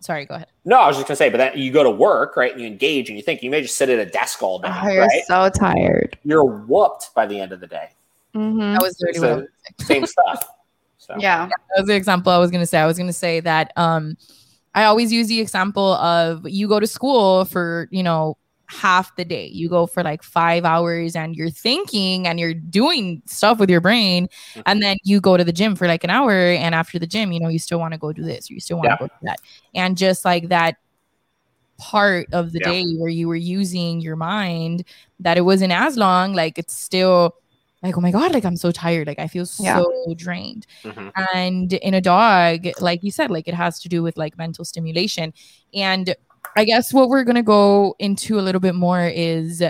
Sorry, go ahead. no, I was just gonna say, but then you go to work, right? And you engage, and you think you may just sit at a desk all day, Oh, you're right? so tired. You're whooped by the end of the day. Mm-hmm. That was literally what I So- was Same stuff. So Yeah. that was the example I was going to say. I was going to say that um, I always use the example of you go to school for, you know, half the day. You go for like five hours and you're thinking and you're doing stuff with your brain. Mhm. And then you go to the gym for like an hour. And after the gym, you know, you still want to go do this, or you still want to Yeah. go do that. And just like that part of the Yeah. day where you were using your mind, that it wasn't as long, like it's still like, oh my God, like I'm so tired. Like I feel so Yeah. drained mhm. and in a dog like you said like it has to do with like mental stimulation and i guess what we're going to go into a little bit more is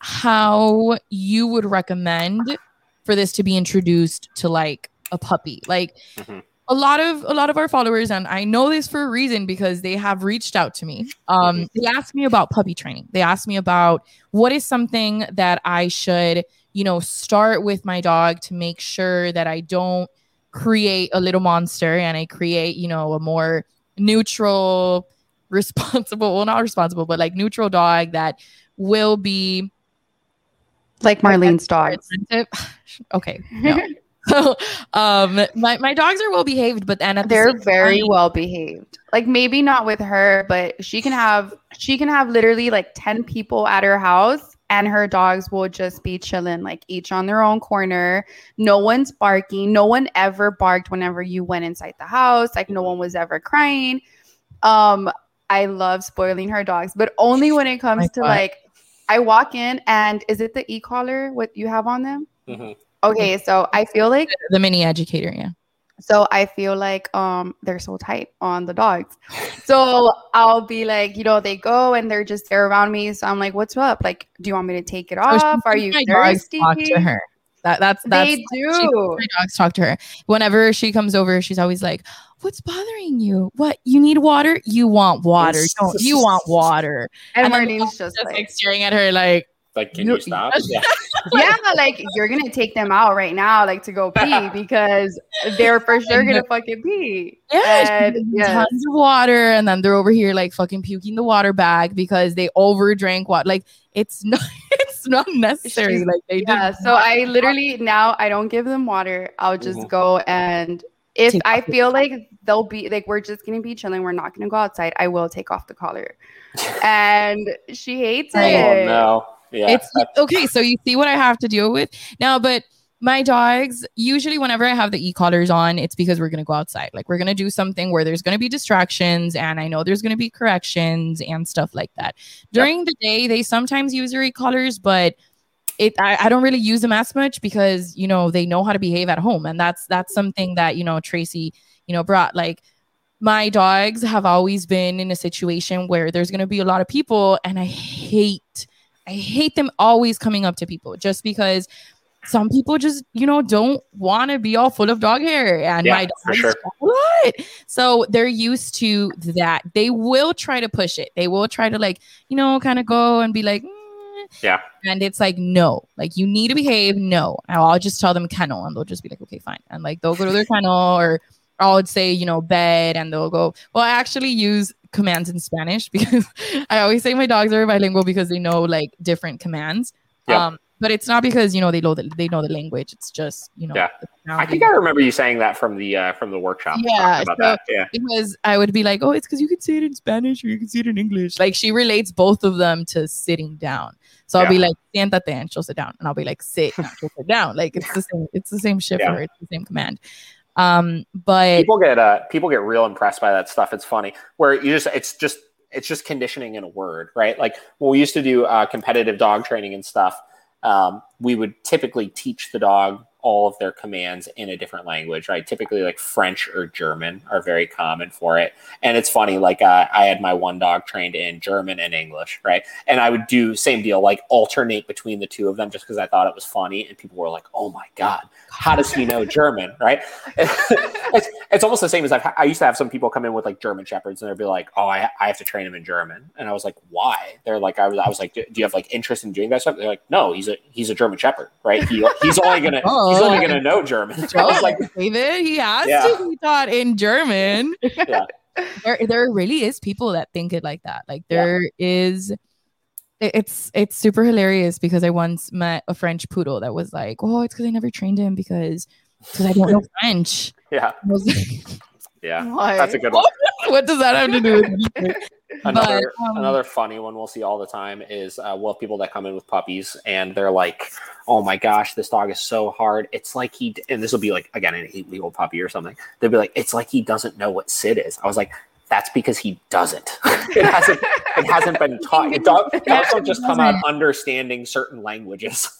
how you would recommend for this to be introduced to like a puppy. Like Mhm. a lot of a lot of our followers and i know this for a reason because they have reached out to me. Um they asked me about puppy training. They asked me about what is something that i should you know start with my dog to make sure that i don't create a little monster and i create you know a more neutral responsible well not responsible but like neutral dog that will be Like Marlene's dog. okay no so um my, my dogs are well behaved but then at the They're very time- well behaved. Like maybe not with her, but she can have she can have literally like 10 people at her house and her dogs will just be chilling like each on their own corner. No one's barking. No one ever barked whenever you went inside the house. Like no one was ever crying. Um I love spoiling her dogs, but only when it comes My to God. like I walk in and is it the e-collar what you have on them? Mhm. Okay, so I feel like the mini educator yeah so I feel like um they're so tight on the dogs. So I'll be like, you know, they go and they're just there around me. So I'm like, what's up? Like, do you want me to take it So off? Are you my dogs thirsty? talk to her that that's that's They do. thinks my dogs talk to her whenever she comes over she's always like what's bothering you what you need water you want water don't you want water And and then Marlene's just just like like, staring at her like Like, can You- you stop? Yeah. yeah, like you're gonna take them out right now, like to go pee because they're for sure gonna fucking pee. Yeah, And, yes. tons of water, and then they're over here like fucking puking the water bag because they overdrank what. Like it's not, it's not necessary. Like they Yeah, so I literally now I don't give them water. I'll just Mhm. go and if I feel like they'll be like we're just gonna be chilling, we're not gonna go outside, I will take off the collar. and she hates it. Oh no. Yeah. it's okay. So you see what I have to deal with now, but. My dogs, usually whenever I have the e-collars on, it's because we're gonna go outside. Like we're gonna do something where there's gonna be distractions and I know there's gonna be corrections and stuff like that. During the day, they sometimes use their e-collars, but it I, I don't really use them as much because you know they know how to behave at home. And that's that's something that, you know, Tracy, you know, brought like my dogs have always been in a situation where there's gonna be a lot of people and I hate I hate them always coming up to people just because some people just, you know, don't want to be all full of dog hair. And Yeah, my dogs sure. what? So they're used to that. They will try to push it. They will try to like, you know, kind of go and be like, "Mm." Yeah. And it's like, no, like you need to behave. No. And I'll just tell them kennel and they'll just be like, okay, fine. And like they'll go to their kennel or I would say, you know, bed and they'll go, well, I actually use commands in Spanish because I always say my dogs are bilingual because they know like different commands. Yep. Um, but it's not because you know they know the they know the language. It's just you know. Yeah. I think I remember you saying that from the uh, from the workshop. Yeah, about so- that. Yeah. because I would be like, oh, it's because you can say it in Spanish or you can say it in English. Like she relates both of them to sitting down. So I'll be like, siéntate, and she'll sit down, and I'll be like, sit, and she'll sit down. Like it's the same. It's the same shift Yeah. her. It's the same command. Um, but people get uh people get real impressed by that stuff it's funny where you just it's just it's just conditioning in a word right like when we used to do uh, competitive dog training and stuff um, we would typically teach the dog all of their commands in a different language right? Typically like french or german are very common for it. And it's funny like uh, i had my one dog trained in german and english right? And i would do same deal like alternate between the two of them just because i thought it was funny. And people were like oh my god how does he know german? Right? It's, it's almost the same as I've, I used to have some people come in with like German shepherds and they'd be like, "Oh, I, I have to train him in German," and I was like, "Why?" They're like, "I was I was like, do you have like interest in doing that stuff?" They're like, "No, he's a he's a German shepherd, right? He, he's only gonna He's only gonna know German." I was like, David, he has Yeah. to be taught in German. Yeah. There, there really is people that think it like that. Like Yeah. there is, it's it's super hilarious because I once met a French poodle that was like, "Oh, it's because I never trained him because because I don't know French." "Yeah, like, yeah, What? that's a good one." what does that have to do with anything? Another But, um, another funny one we'll see all the time is uh, we'll have people that come in with puppies and they're like, "Oh my gosh, this dog is so hard. It's like he." d-" And this will be like again an eight week old puppy or something. They'll be like, "It's like he doesn't know what sit is." I was like, "That's because he doesn't. it hasn't. It hasn't been taught. Dog, dogs don't just come out understanding certain languages."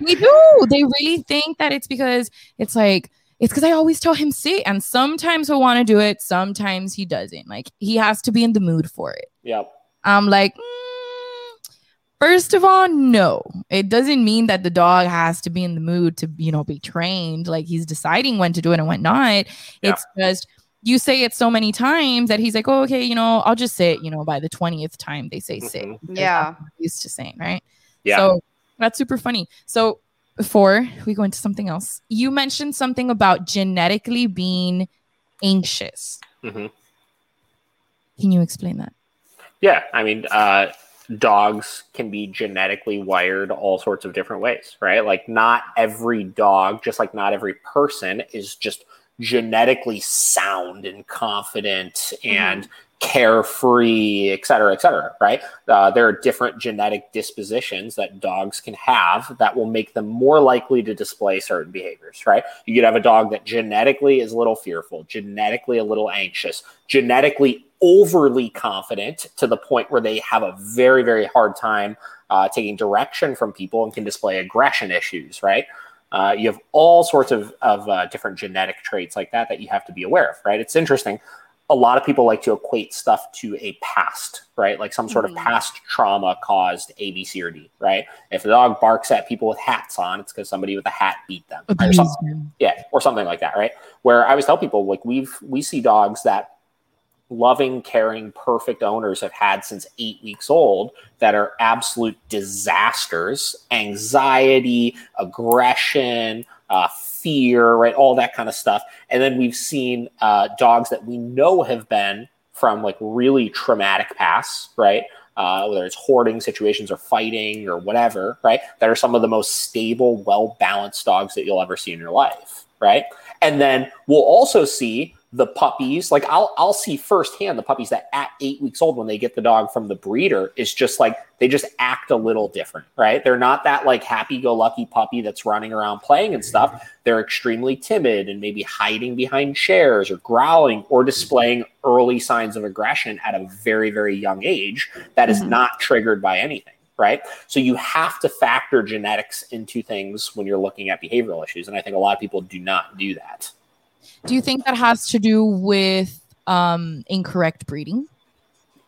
They do. They really think that it's because it's like it's because I always tell him sit, and sometimes he'll want to do it, sometimes he doesn't. Like he has to be in the mood for it. yep. I'm like, mm, first of all, no. It doesn't mean that the dog has to be in the mood to, you know, be trained. Like he's deciding when to do it and when not. Yeah. It's just you say it so many times that he's like, oh, okay, you know, I'll just sit. You know, by the twentieth time they say sit. Mhm. Yeah. I'm used to saying, right? Yeah. So that's super funny. So before we go into something else, you mentioned something about genetically being anxious. Mhm. Can you explain that? Yeah, I mean, uh, dogs can be genetically wired all sorts of different ways, right? Like, not every dog, just like not every person, is just genetically sound and confident and carefree, et cetera, et cetera, right? Uh, there are different genetic dispositions that dogs can have that will make them more likely to display certain behaviors, right? You could have a dog that genetically is a little fearful, genetically a little anxious, genetically overly confident to the point where they have a very, very hard time uh, taking direction from people and can display aggression issues, right? Uh, you have all sorts of, of uh, different genetic traits like that that you have to be aware of, right? It's interesting. A lot of people like to equate stuff to a past, right? Like some sort of past trauma caused A, B, C, or D, right? If a dog barks at people with hats on, it's because somebody with a hat beat them, right? or something yeah or something like that right where i always tell people like we've we see dogs that loving, caring, perfect owners have had since eight weeks old that are absolute disasters, anxiety, aggression, uh, fear, right? All that kind of stuff. And then we've seen uh, dogs that we know have been from like really traumatic pasts, right? Uh, whether it's hoarding situations or fighting or whatever, right? That are some of the most stable, well balanced dogs that you'll ever see in your life, right? And then we'll also see the puppies like i'll i'll see firsthand the puppies that at eight weeks old when they get the dog from the breeder is just like they just act a little different right they're not that like happy-go-lucky puppy that's running around playing and stuff they're extremely timid and maybe hiding behind chairs or growling or displaying early signs of aggression at a very very young age that is mm-hmm. not triggered by anything right? So you have to factor genetics into things when you're looking at behavioral issues. And I think a lot of people do not do that. Do you think that has to do with um, incorrect breeding?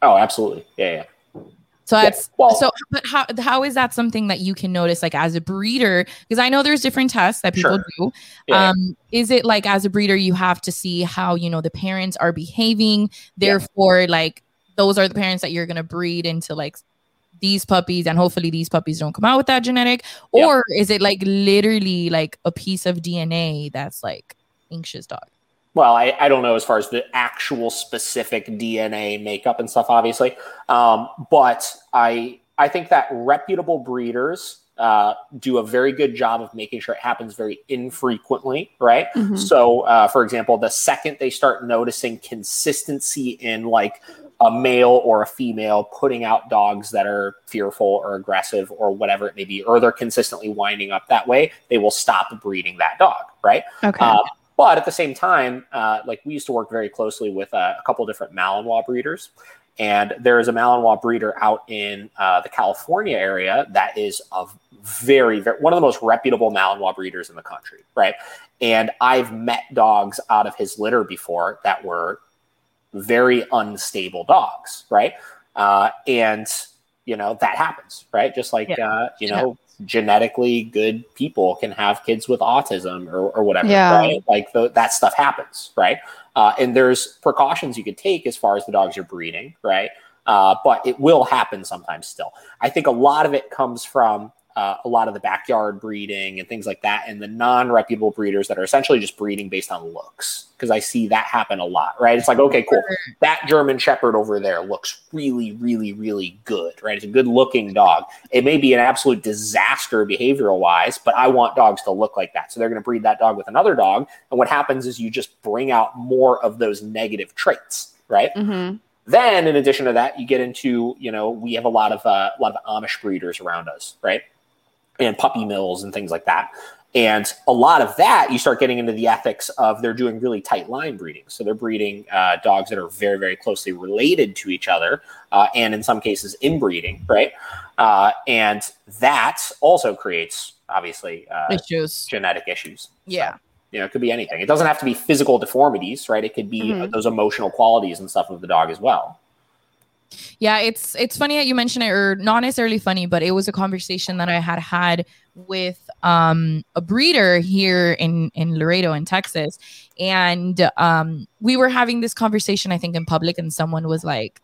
Oh, absolutely. Yeah, yeah. So that's yeah. well, so. But how how is that something that you can notice, like as a breeder? Because I know there's different tests that people sure. do. Yeah. Um, is it like as a breeder you have to see how you know the parents are behaving? Therefore, like those are the parents that you're gonna breed into like these puppies, and hopefully these puppies don't come out with that genetic. Or is it like literally like a piece of DNA that's like anxious dog? Well, I, I don't know as far as the actual specific DNA makeup and stuff, obviously, um, but I I think that reputable breeders uh, do a very good job of making sure it happens very infrequently, right? Mm-hmm. So, uh, for example, the second they start noticing consistency in like a male or a female putting out dogs that are fearful or aggressive or whatever it may be, or they're consistently winding up that way, they will stop breeding that dog, right? Okay. Uh, but at the same time, uh, like we used to work very closely with uh, a couple different Malinois breeders. And there is a Malinois breeder out in uh, the California area that is a very, very, one of the most reputable Malinois breeders in the country, right? And I've met dogs out of his litter before that were very unstable dogs, right? Uh, and you know that happens, right? Just like yeah. uh, you know, genetically good people can have kids with autism or, or whatever, yeah. right? Like the, that stuff happens, right? Uh, and there's precautions you could take as far as the dogs you're breeding, right? Uh, but it will happen sometimes still. I think a lot of it comes from uh, a lot of the backyard breeding and things like that, and the non-reputable breeders that are essentially just breeding based on looks. Because I see that happen a lot, right? It's like, okay, cool. That German Shepherd over there looks really, really, really good, right? It's a good-looking dog. It may be an absolute disaster behavioral-wise, but I want dogs to look like that. So they're going to breed that dog with another dog, and what happens is you just bring out more of those negative traits, right? Mm-hmm. Then, in addition to that, you get into, you know, we have a lot of uh, a lot of Amish breeders around us, right? And puppy mills and things like that. And a lot of that, you start getting into the ethics of they're doing really tight line breeding. So they're breeding uh, dogs that are very, very closely related to each other, uh, and in some cases, inbreeding, right? Uh, and that also creates, obviously, uh, issues, genetic issues. Yeah. So, you know, it could be anything. It doesn't have to be physical deformities, right? It could be mm-hmm. those emotional qualities and stuff of the dog as well. Yeah, it's it's funny that you mentioned it, or not necessarily funny, but it was a conversation that I had had with um, a breeder here in in Laredo, in Texas, and um, we were having this conversation, I think, in public, and someone was like,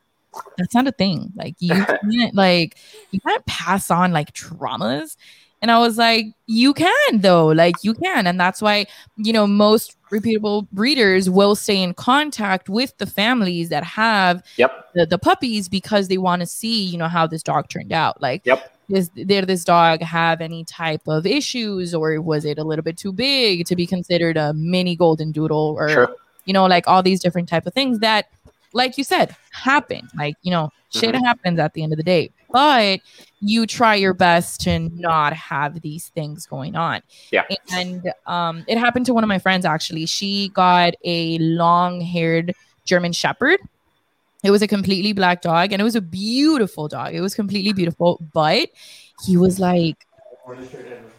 "That's not a thing. Like you can't like you can't pass on like traumas." And I was like, you can though, like you can. And that's why, you know, most reputable breeders will stay in contact with the families that have yep. the, the puppies because they want to see, you know, how this dog turned out. Like, yep. Did this dog have any type of issues or was it a little bit too big to be considered a mini golden doodle or sure. you know like all these different type of things that like you said happen like you know mm-hmm. shit happens at the end of the day but you try your best to not have these things going on. Yeah. And um, it happened to one of my friends actually. She got a long haired German Shepherd. It was a completely black dog and it was a beautiful dog. It was completely beautiful, but he was like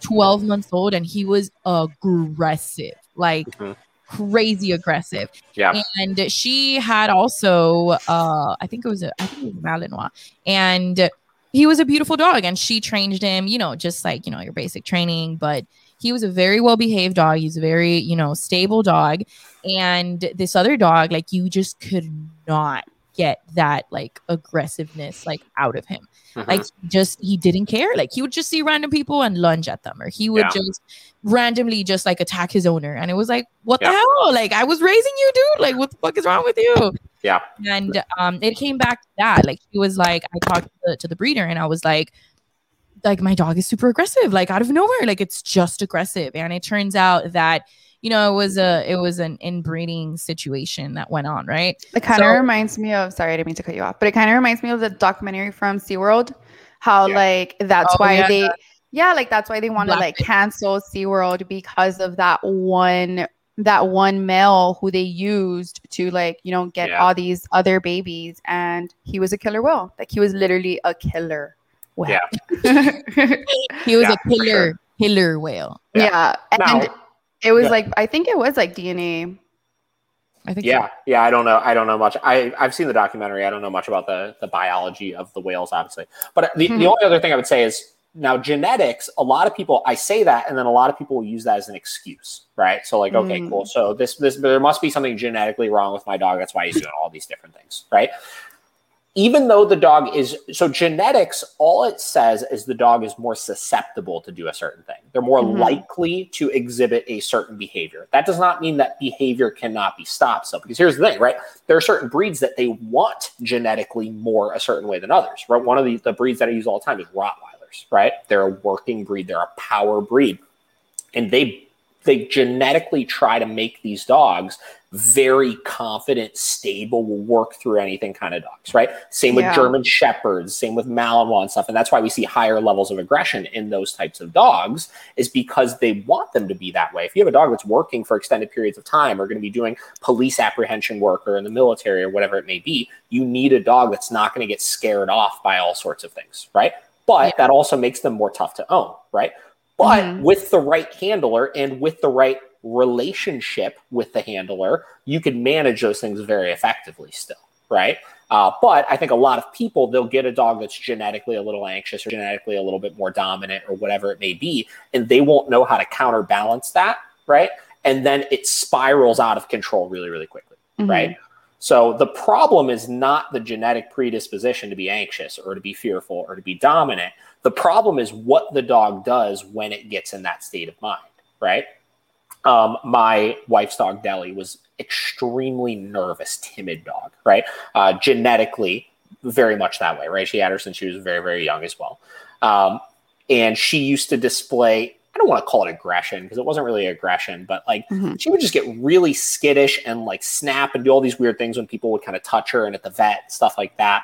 12 months old and he was aggressive. Like, mm-hmm crazy aggressive. Yeah. And she had also uh I think it was a I think it was Malinois. And he was a beautiful dog and she trained him, you know, just like, you know, your basic training, but he was a very well behaved dog. He's a very, you know, stable dog. And this other dog, like you just could not get that like aggressiveness like out of him. Mhm. Like just he didn't care. Like he would just see random people and lunge at them, or he would Yeah. just randomly just like attack his owner. And it was like, what Yeah. the hell? Like I was raising you, dude. Like what the fuck is wrong with you? Yeah. And um, it came back to that. Like he was like, I talked to the, to the breeder, and I was like, like my dog is super aggressive, like out of nowhere. Like it's just aggressive. And it turns out that you know it was a it was an inbreeding situation that went on, right? It kind of So- reminds me of sorry, I didn't mean to cut you off, but it kind of reminds me of the documentary from SeaWorld. How Yeah. like that's Oh, why yeah, they yeah, like that's why they want to like cancel SeaWorld because of that one that one male who they used to like, you know, get Yeah. all these other babies and he was a killer whale. Like he was literally a killer whale. Yeah. He was Yeah, a killer sure. killer whale. yeah. And Now- it was Yeah. like I think it was like DNA. I think so. Yeah, yeah. I don't know. I don't know much. I I've seen the documentary. I don't know much about the the biology of the whales, obviously. But the, Mhm. the only other thing I would say is now genetics. A lot of people. I say that, and then a lot of people will use that as an excuse, right? So like, okay, Mm. cool. So this this there must be something genetically wrong with my dog. That's why he's doing all these different things, right? Even though the dog is so genetics, all it says is the dog is more susceptible to do a certain thing. They're more Mhm. likely to exhibit a certain behavior. That does not mean that behavior cannot be stopped. So, because here's the thing, right? There are certain breeds that they want genetically more a certain way than others. Right? One of the, the breeds that I use all the time is Rottweilers. Right? They're a working breed. They're a power breed, and they they genetically try to make these dogs very confident, stable, will work through anything kind of dogs, right? Same with Yeah. German Shepherds, same with Malinois and stuff. And that's why we see higher levels of aggression in those types of dogs, is because they want them to be that way. If you have a dog that's working for extended periods of time or going to be doing police apprehension work or in the military or whatever it may be, you need a dog that's not going to get scared off by all sorts of things, right? But that also makes them more tough to own, right? But Mhm. with the right handler and with the right relationship with the handler, you can manage those things very effectively still, right? Uh, but I think a lot of people, they'll get a dog that's genetically a little anxious or genetically a little bit more dominant or whatever it may be, and they won't know how to counterbalance that, right? And then it spirals out of control really, really quickly Mhm. right? So the problem is not the genetic predisposition to be anxious or to be fearful or to be dominant. The problem is what the dog does when it gets in that state of mind, right? Um, my wife's dog Deli was extremely nervous, timid dog, right? Uh, genetically, very much that way, right? She had her since she was very, very young as well. Um, and she used to display, I don't want to call it aggression because it wasn't really aggression, but like Mhm. she would just get really skittish and like snap and do all these weird things when people would kind of touch her and at the vet and stuff like that.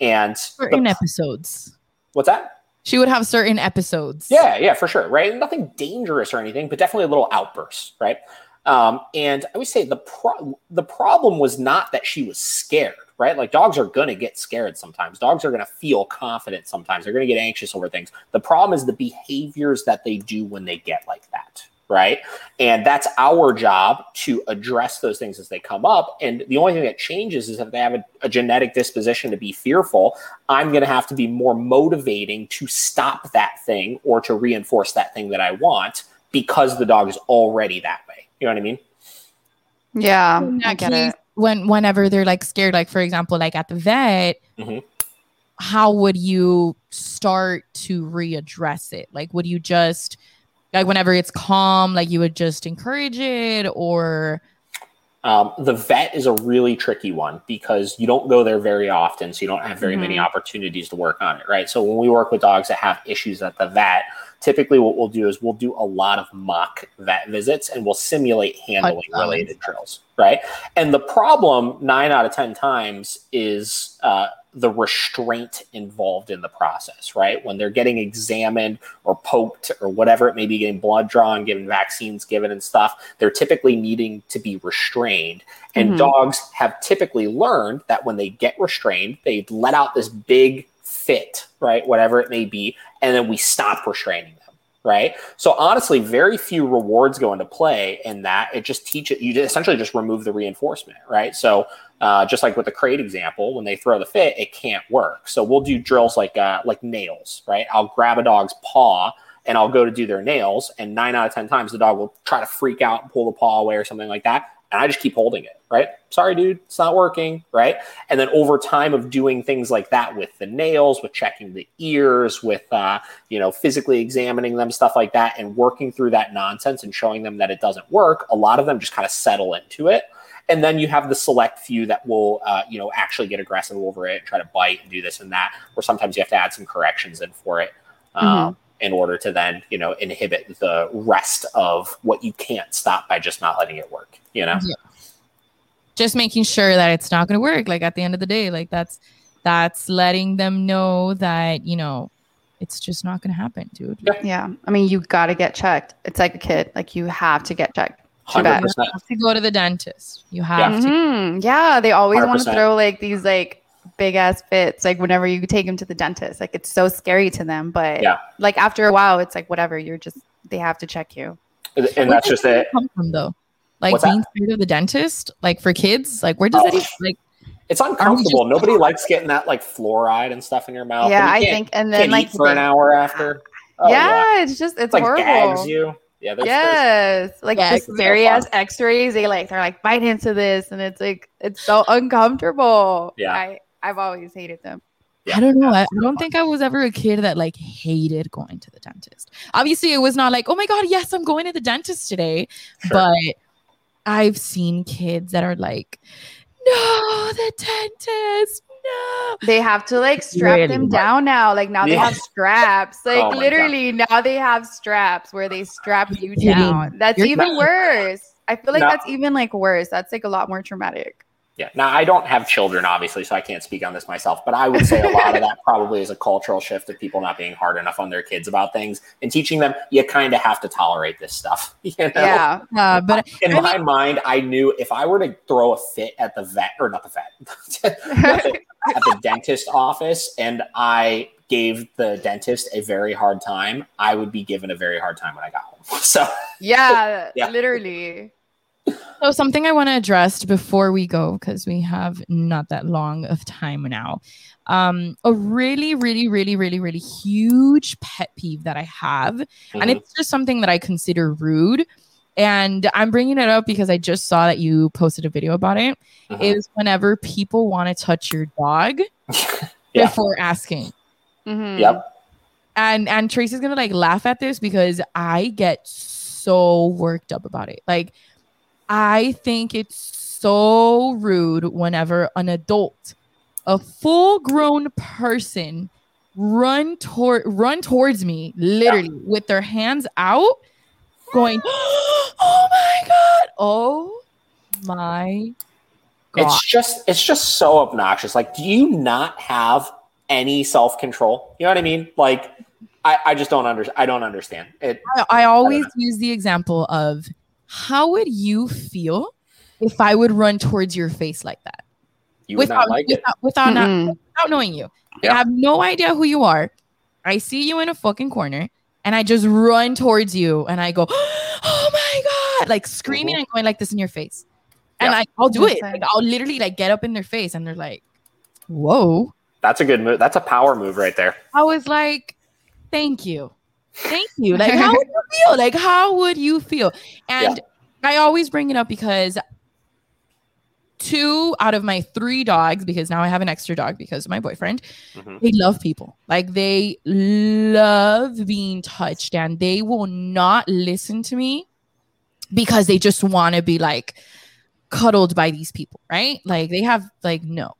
And Certain the- episodes. what's that? She would have certain episodes. Yeah, yeah, for sure, right? Nothing dangerous or anything, but definitely a little outburst, right? Um, and I would say the pro- the problem was not that she was scared, right? Like dogs are gonna get scared sometimes. Dogs are gonna feel confident sometimes. They're gonna get anxious over things. The problem is the behaviors that they do when they get like that, right? And that's our job to address those things as they come up. And the only thing that changes is if they have a, a genetic disposition to be fearful, I'm going to have to be more motivating to stop that thing or to reinforce that thing that I want because the dog is already that way. You know what I mean? Yeah, In I get it. when whenever they're like scared, like for example, like at the vet, Mhm. how would you start to readdress it? Like, would you just like whenever it's calm, like you would just encourage it, or Um, the vet is a really tricky one because you don't go there very often, so you don't have very many Mhm. opportunities to work on it, right? So when we work with dogs that have issues at the vet, typically what we'll do is we'll do a lot of mock vet visits and we'll simulate handling related drills, right? And the problem nine out of ten times is uh, the restraint involved in the process, right? When they're getting examined or poked or whatever it may be, getting blood drawn, given vaccines given and stuff, they're typically needing to be restrained. And Mhm. dogs have typically learned that when they get restrained, they let out this big fit, right? Whatever it may be, and then we stop restraining them. Right. So honestly, very few rewards go into play in that. It just teach it. You essentially just remove the reinforcement. Right. So uh, just like with the crate example, when they throw the fit, it can't work. So we'll do drills like uh, like nails. Right. I'll grab a dog's paw and I'll go to do their nails, and nine out of ten times the dog will try to freak out and pull the paw away or something like that. And I just keep holding it, right? Sorry, dude, it's not working, right? And then over time of doing things like that with the nails, with checking the ears, with uh, you know physically examining them, stuff like that, and working through that nonsense and showing them that it doesn't work, a lot of them just kind of settle into it. And then you have the select few that will, uh, you know, actually get aggressive over it and try to bite and do this and that. Or sometimes you have to add some corrections in for it. Um, Mhm. In order to then you know inhibit the rest of what you can't stop by just not letting it work you know just making sure that it's not going to work like at the end of the day like that's that's letting them know that you know it's just not going to happen dude Yeah. Yeah. I mean, you got to get checked. It's like a kid. Like you have to get checked. Too bad. 100% you have to go to the dentist you have to Mhm. Yeah. They always want to throw like these like big ass fits. Like whenever you take them to the dentist, like it's so scary to them. But Yeah. like after a while, it's like whatever. You're just they have to check you. and Where that's does just it come from though like What's that? being scared of the dentist like for kids like where does Oh. it even like it's uncomfortable just- nobody likes getting that like fluoride and stuff in your mouth yeah, you I think. And then like eat for an hour after Oh, yeah, it's just it's, it's like horrible. gags you yeah there's, there's- Yes, like Yeah, the so scary ass. X-rays. They like they're like bite into this, and it's like it's so uncomfortable. Yeah. I I've always hated them. Yeah. I don't know. I, I don't think I was ever a kid that like hated going to the dentist. Obviously, it was not like, oh my God, yes, I'm going to the dentist today. Sure. But I've seen kids that are like, no, the dentist, no. They have to like strap Really? them down now. Like now they have straps. Oh like Oh my literally now they have straps where they strap you down. That's You're even not- worse. I feel like No. that's even like worse. That's like a lot more traumatic. Yeah now i don't have children obviously so i can't speak on this myself but i would say a lot of that probably is a cultural shift of people not being hard enough on their kids about things and teaching them you kind of have to tolerate this stuff you know Yeah. Uh, but in I my mind, I knew if I were to throw a fit at the vet or not the vet, at, the, at the dentist office, and I gave the dentist a very hard time, I would be given a very hard time when I got home. So yeah, Yeah. literally. So something I want to address before we go, because we have not that long of time now. Um, a really, really, really, really, really huge pet peeve that I have, and mhm, it's just something that I consider rude. And I'm bringing it up because I just saw that you posted a video about it. mhm. Is whenever people want to touch your dog Yeah. before asking. Mhm. Yep. and and Tracy's gonna like laugh at this because I get so worked up about it. Like I think it's so rude whenever an adult, a full grown person, run toward run towards me literally with their hands out, going, "Oh my god! Oh my god!" It's just it's just so obnoxious. Like, do you not have any self control? You know what I mean? Like, I, I just don't under I don't understand it. I, I always use the example of how would you feel if I would run towards your face like that You would not like it. without, without, not, Mm-mm. without knowing you. Yeah. I have no idea who you are. I see you in a fucking corner and I just run towards you and I go, oh my God, like screaming and going like this in your face. And Mm-hmm. Yeah. I, I'll do it. Like, I'll literally like get up in their face and they're like, whoa. That's a good move. That's a power move right there. I was like, thank you. Thank you. Like, how would you feel? Like, how would you feel? And I always bring it up because two out of my three dogs, because now I have an extra dog because of my boyfriend, Mhm. they love people. Like, they love being touched and they will not listen to me because they just want to be like cuddled by these people, right? Like, they have, like, no.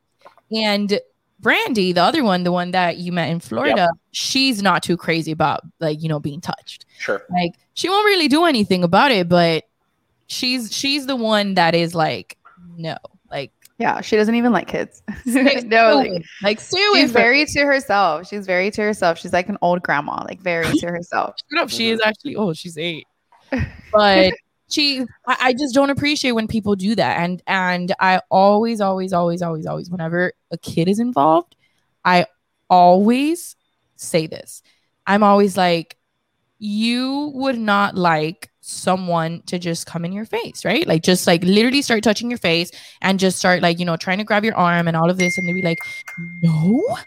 And Brandy, the other one, the one that you met in Florida, she's not too crazy about like, you know, being touched. Sure. Like she won't really do anything about it, but she's she's the one that is like, no, like Yeah, she doesn't even like kids. no, away. like, like stay away she's from very to herself. She's very to herself. She's like an old grandma, like very to herself. Shut up. She mm-hmm. is actually oh, she's eight. But she I, I just don't appreciate when people do that. And and I always, always, always, always, always, whenever a kid is involved, I always say this. I'm always like, you would not like someone to just come in your face, right? Like just like literally start touching your face and just start like, you know, trying to grab your arm and all of this. And they'd be like, no.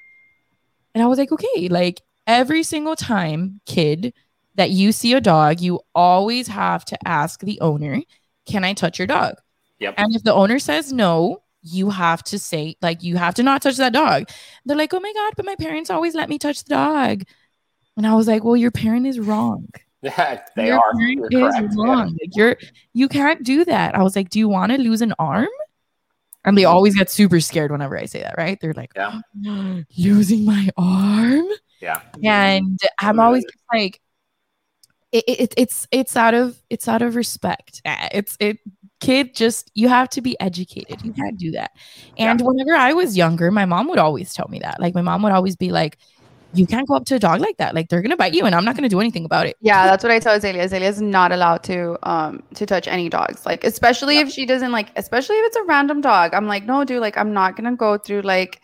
And I was like, okay, like every single time, kid, that you see a dog, you always have to ask the owner, can I touch your dog? Yep. And if the owner says no, you have to say, like, you have to not touch that dog. They're like, oh my God, but my parents always let me touch the dog. And I was like, well, your parent is wrong. they your are. parent You're is correct. Yeah. wrong. Like, you're you can't do that. I was like, do you want to lose an arm? And they always get super scared whenever I say that, right? They're like, Yeah. losing my arm. Yeah. And I'm always like, it, it, it's it's out of it's out of respect. Uh, It's it kid just you have to be educated. You can't do that. And whenever I was younger, my mom would always tell me that. Like my mom would always be like, you can't go up to a dog like that. Like they're gonna bite you, and I'm not gonna do anything about it. Yeah, that's what I tell Azalea. Azalea is not allowed to um to touch any dogs. Like especially if she doesn't like especially if it's a random dog. I'm like, no, dude, like I'm not gonna go through like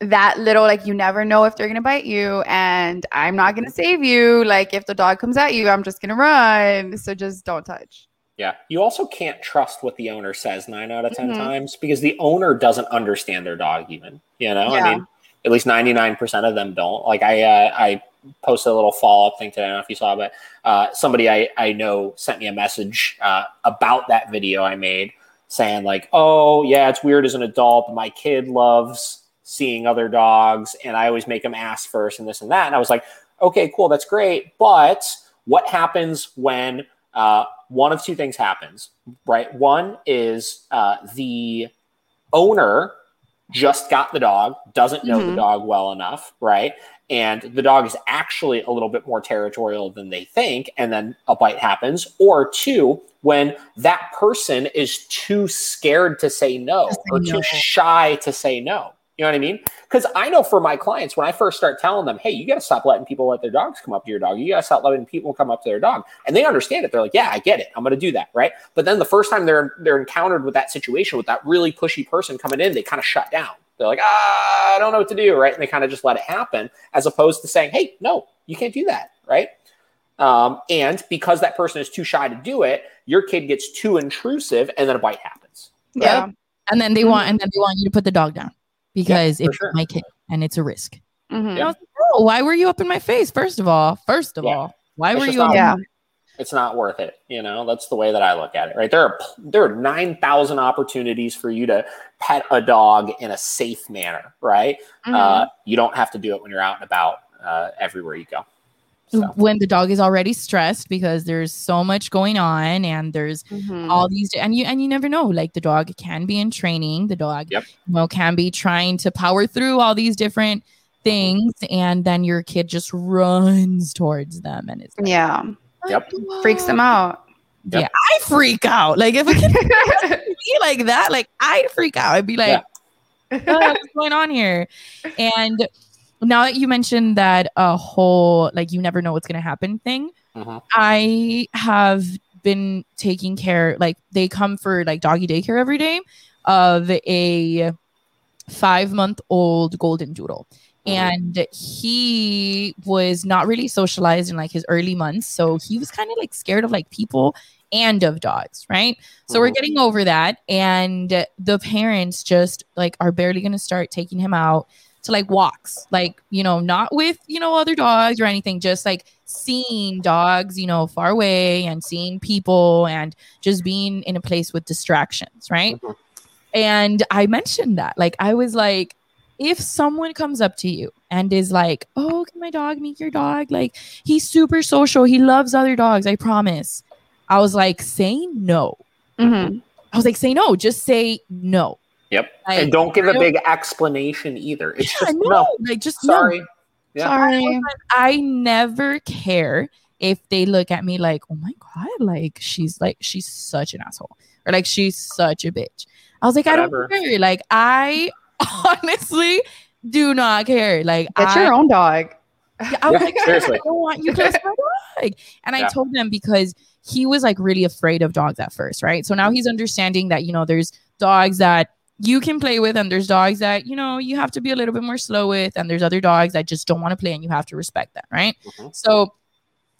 that little like you never know if they're gonna bite you and I'm not gonna save you. Like if the dog comes at you, I'm just gonna run. So just don't touch. Yeah. You also can't trust what the owner says nine out of 10 Mhm. times because the owner doesn't understand their dog, even. You know, Yeah. I mean, at least 99% of them don't. Like, I, uh, I posted a little follow up thing today. I don't know if you saw, but uh, somebody I, I know sent me a message uh, about that video I made saying, like, oh, yeah, it's weird as an adult, but my kid loves seeing other dogs and I always make them ask first and this and that. And I was like, okay, cool, that's great. But what happens when uh, one of two things happens, right? One is uh, the owner just got the dog, doesn't know the Mhm. dog well enough, right? And the dog is actually a little bit more territorial than they think, and then a bite happens. Or two, when that person is too scared to say no To say or no. too shy to say no. You know what I mean? Because I know for my clients, when I first start telling them, hey, you got to stop letting people let their dogs come up to your dog. You got to stop letting people come up to their dog. And they understand it. They're like, yeah, I get it. I'm going to do that. Right. But then the first time they're, they're encountered with that situation with that really pushy person coming in, they kind of shut down. They're like, ah, I don't know what to do. Right. And they kind of just let it happen as opposed to saying, hey, no, you can't do that. Right. Um, and because that person is too shy to do it, your kid gets too intrusive and then a bite happens. Yeah. And then they want and then they want you to put the dog down because for it's sure. my kid and it's a risk. Mhm. And I was like, oh, why were you up in my face? First of all, first of Yeah. all, why It's were you? Up not- in Yeah. my- it's not worth it. You know, that's the way that I look at it, right? There are there are nine thousand opportunities for you to pet a dog in a safe manner, right? Mhm. Uh, you don't have to do it when you're out and about uh, everywhere you go. So, When the dog is already stressed because there's so much going on and there's Mhm. all these and you and you never know like the dog can be in training the dog Yep. you know can be trying to power through all these different things and then your kid just runs towards them and it's like, yeah. Yep. Freaks them out. yeah i freak out like if a kid be like that like i'd freak out i'd be like "Oh, what's going on here and now that you mentioned that a whole like you never know what's going to happen thing Mhm. i have been taking care like they come for like doggy daycare every day of a five month old golden doodle Mhm. and he was not really socialized in like his early months so he was kind of like scared of like people and of dogs right so we're Mhm. getting over that and the parents just like are barely going to start taking him out to like walks like you know not with you know other dogs or anything just like seeing dogs you know far away and seeing people and just being in a place with distractions right Mhm. and i mentioned that like i was like if someone comes up to you and is like oh can my dog meet your dog like he's super social he loves other dogs i promise i was like say no Mhm. I was like, say no, just say no. Yep. Like, and don't give a big explanation either. It's Yeah, just no, no. like just Sorry. no. Yeah. Sorry. I never care if they look at me like, oh my god, like she's like she's such an asshole or like she's such a bitch. I was like, Whatever. I don't care. Like I honestly do not care. Like Get I, your own dog. I was Yeah, like, seriously. I don't want you close to my dog. And I told him because he was like really afraid of dogs at first, right? So now he's understanding that, you know, there's dogs that you can play with and there's dogs that, you know, you have to be a little bit more slow with. And there's other dogs that just don't want to play and you have to respect that, right? Mhm. So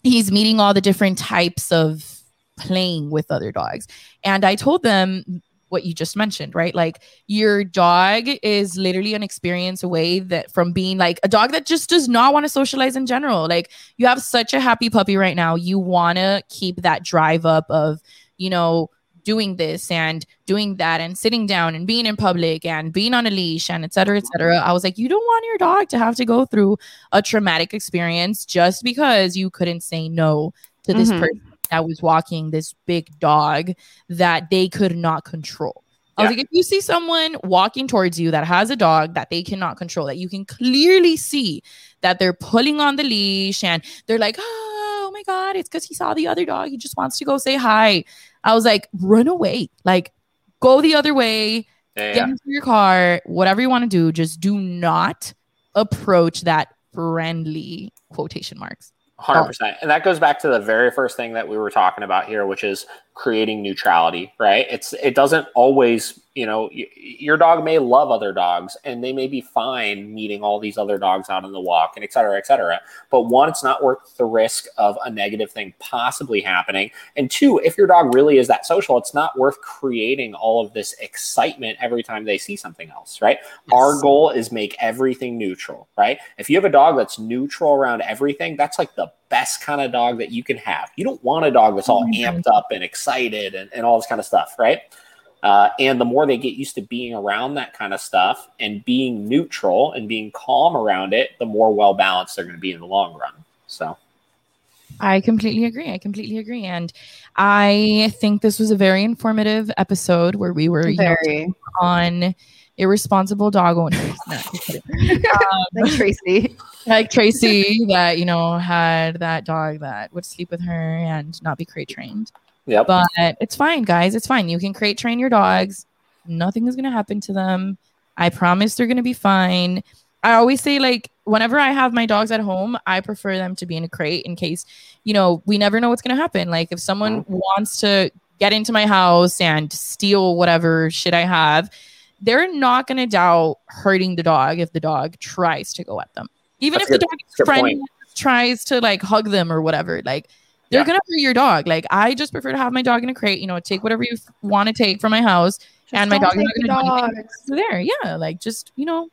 he's meeting all the different types of playing with other dogs. And I told them what you just mentioned, right? Like your dog is literally an experience away that from being like a dog that just does not want to socialize in general. Like you have such a happy puppy right now. You want to keep that drive up of, you know, doing this and doing that and sitting down and being in public and being on a leash and et cetera, et cetera. I was like, you don't want your dog to have to go through a traumatic experience just because you couldn't say no to this Mhm. person that was walking this big dog that they could not control. I was Yeah. like, if you see someone walking towards you that has a dog that they cannot control, that you can clearly see that they're pulling on the leash and they're like, oh my God, it's because he saw the other dog. He just wants to go say hi. I was like, run away. Like, go the other way, Yeah, get yeah. into your car, whatever you want to do. Just do not approach that friendly quotation marks. Hundred percent, and that goes back to the very first thing that we were talking about here, which is creating neutrality. Right? It's it doesn't always, you know, y- your dog may love other dogs, and they may be fine meeting all these other dogs out on the walk, and et cetera, et cetera. But one, it's not worth the risk of a negative thing possibly happening, and two, if your dog really is that social, it's not worth creating all of this excitement every time they see something else. Right? Our goal is make everything neutral, right? If you have a dog that's neutral around everything, that's like the best kind of dog that you can have. You don't want a dog that's all Mhm. amped up and excited and, and all this kind of stuff, right? Uh, and the more they get used to being around that kind of stuff and being neutral and being calm around it, the more well balanced they're going to be in the long run. So, I completely agree. I completely agree. And I think this was a very informative episode where we were you know, on irresponsible dog owners. No, just. Like Tracy. like Tracy that, you know, had that dog that would sleep with her and not be crate trained. yep. But it's fine, guys. It's fine. You can crate train your dogs. Nothing is going to happen to them. I promise they're going to be fine. I always say, like, whenever I have my dogs at home, I prefer them to be in a crate in case, you know, we never know what's going to happen. Like, if someone mm-hmm. wants to get into my house and steal whatever shit I have, they're not going to doubt hurting the dog if the dog tries to go at them. Even That's if the good- dog good friendly point. tries to like hug them or whatever, like they're Yeah. gonna hurt your dog. Like I just prefer to have my dog in a crate. You know, take whatever you want to take from my house. And my dog is don't gonna do dogs. There, yeah, like just you know,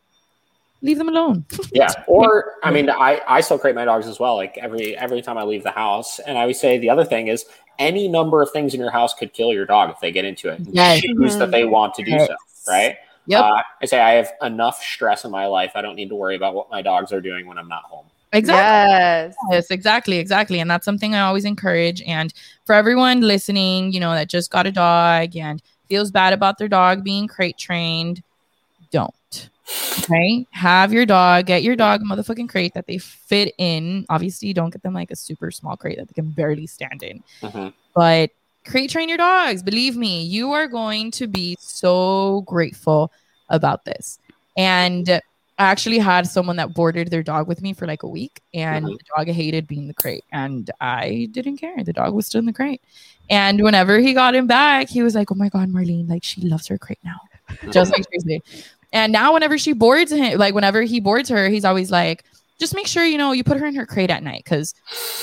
leave them alone. yeah or i mean i i still crate my dogs as well like every every time i leave the house and i always say the other thing is any number of things in your house could kill your dog if they get into it Yes. choose that they want to do so right Yep. uh, i say i have enough stress in my life i don't need to worry about what my dogs are doing when i'm not home exactly. Yes. Yes, exactly, exactly. And that's something I always encourage. And for everyone listening, you know, that just got a dog and feels bad about their dog being crate trained, don't. Okay. Have your dog, get your dog a motherfucking crate that they fit in. Obviously, don't get them like a super small crate that they can barely stand in. Mhm. But crate train your dogs. Believe me, you are going to be so grateful about this. And I actually had someone that boarded their dog with me for like a week, and Mhm. the dog hated being in the crate, and I didn't care. The dog was still in the crate. And whenever he got him back, he was like, "Oh my god, Marlene! Like she loves her crate now, just like Tracy." And now, whenever she boards him, like whenever he boards her, he's always like, "Just make sure you know you put her in her crate at night, because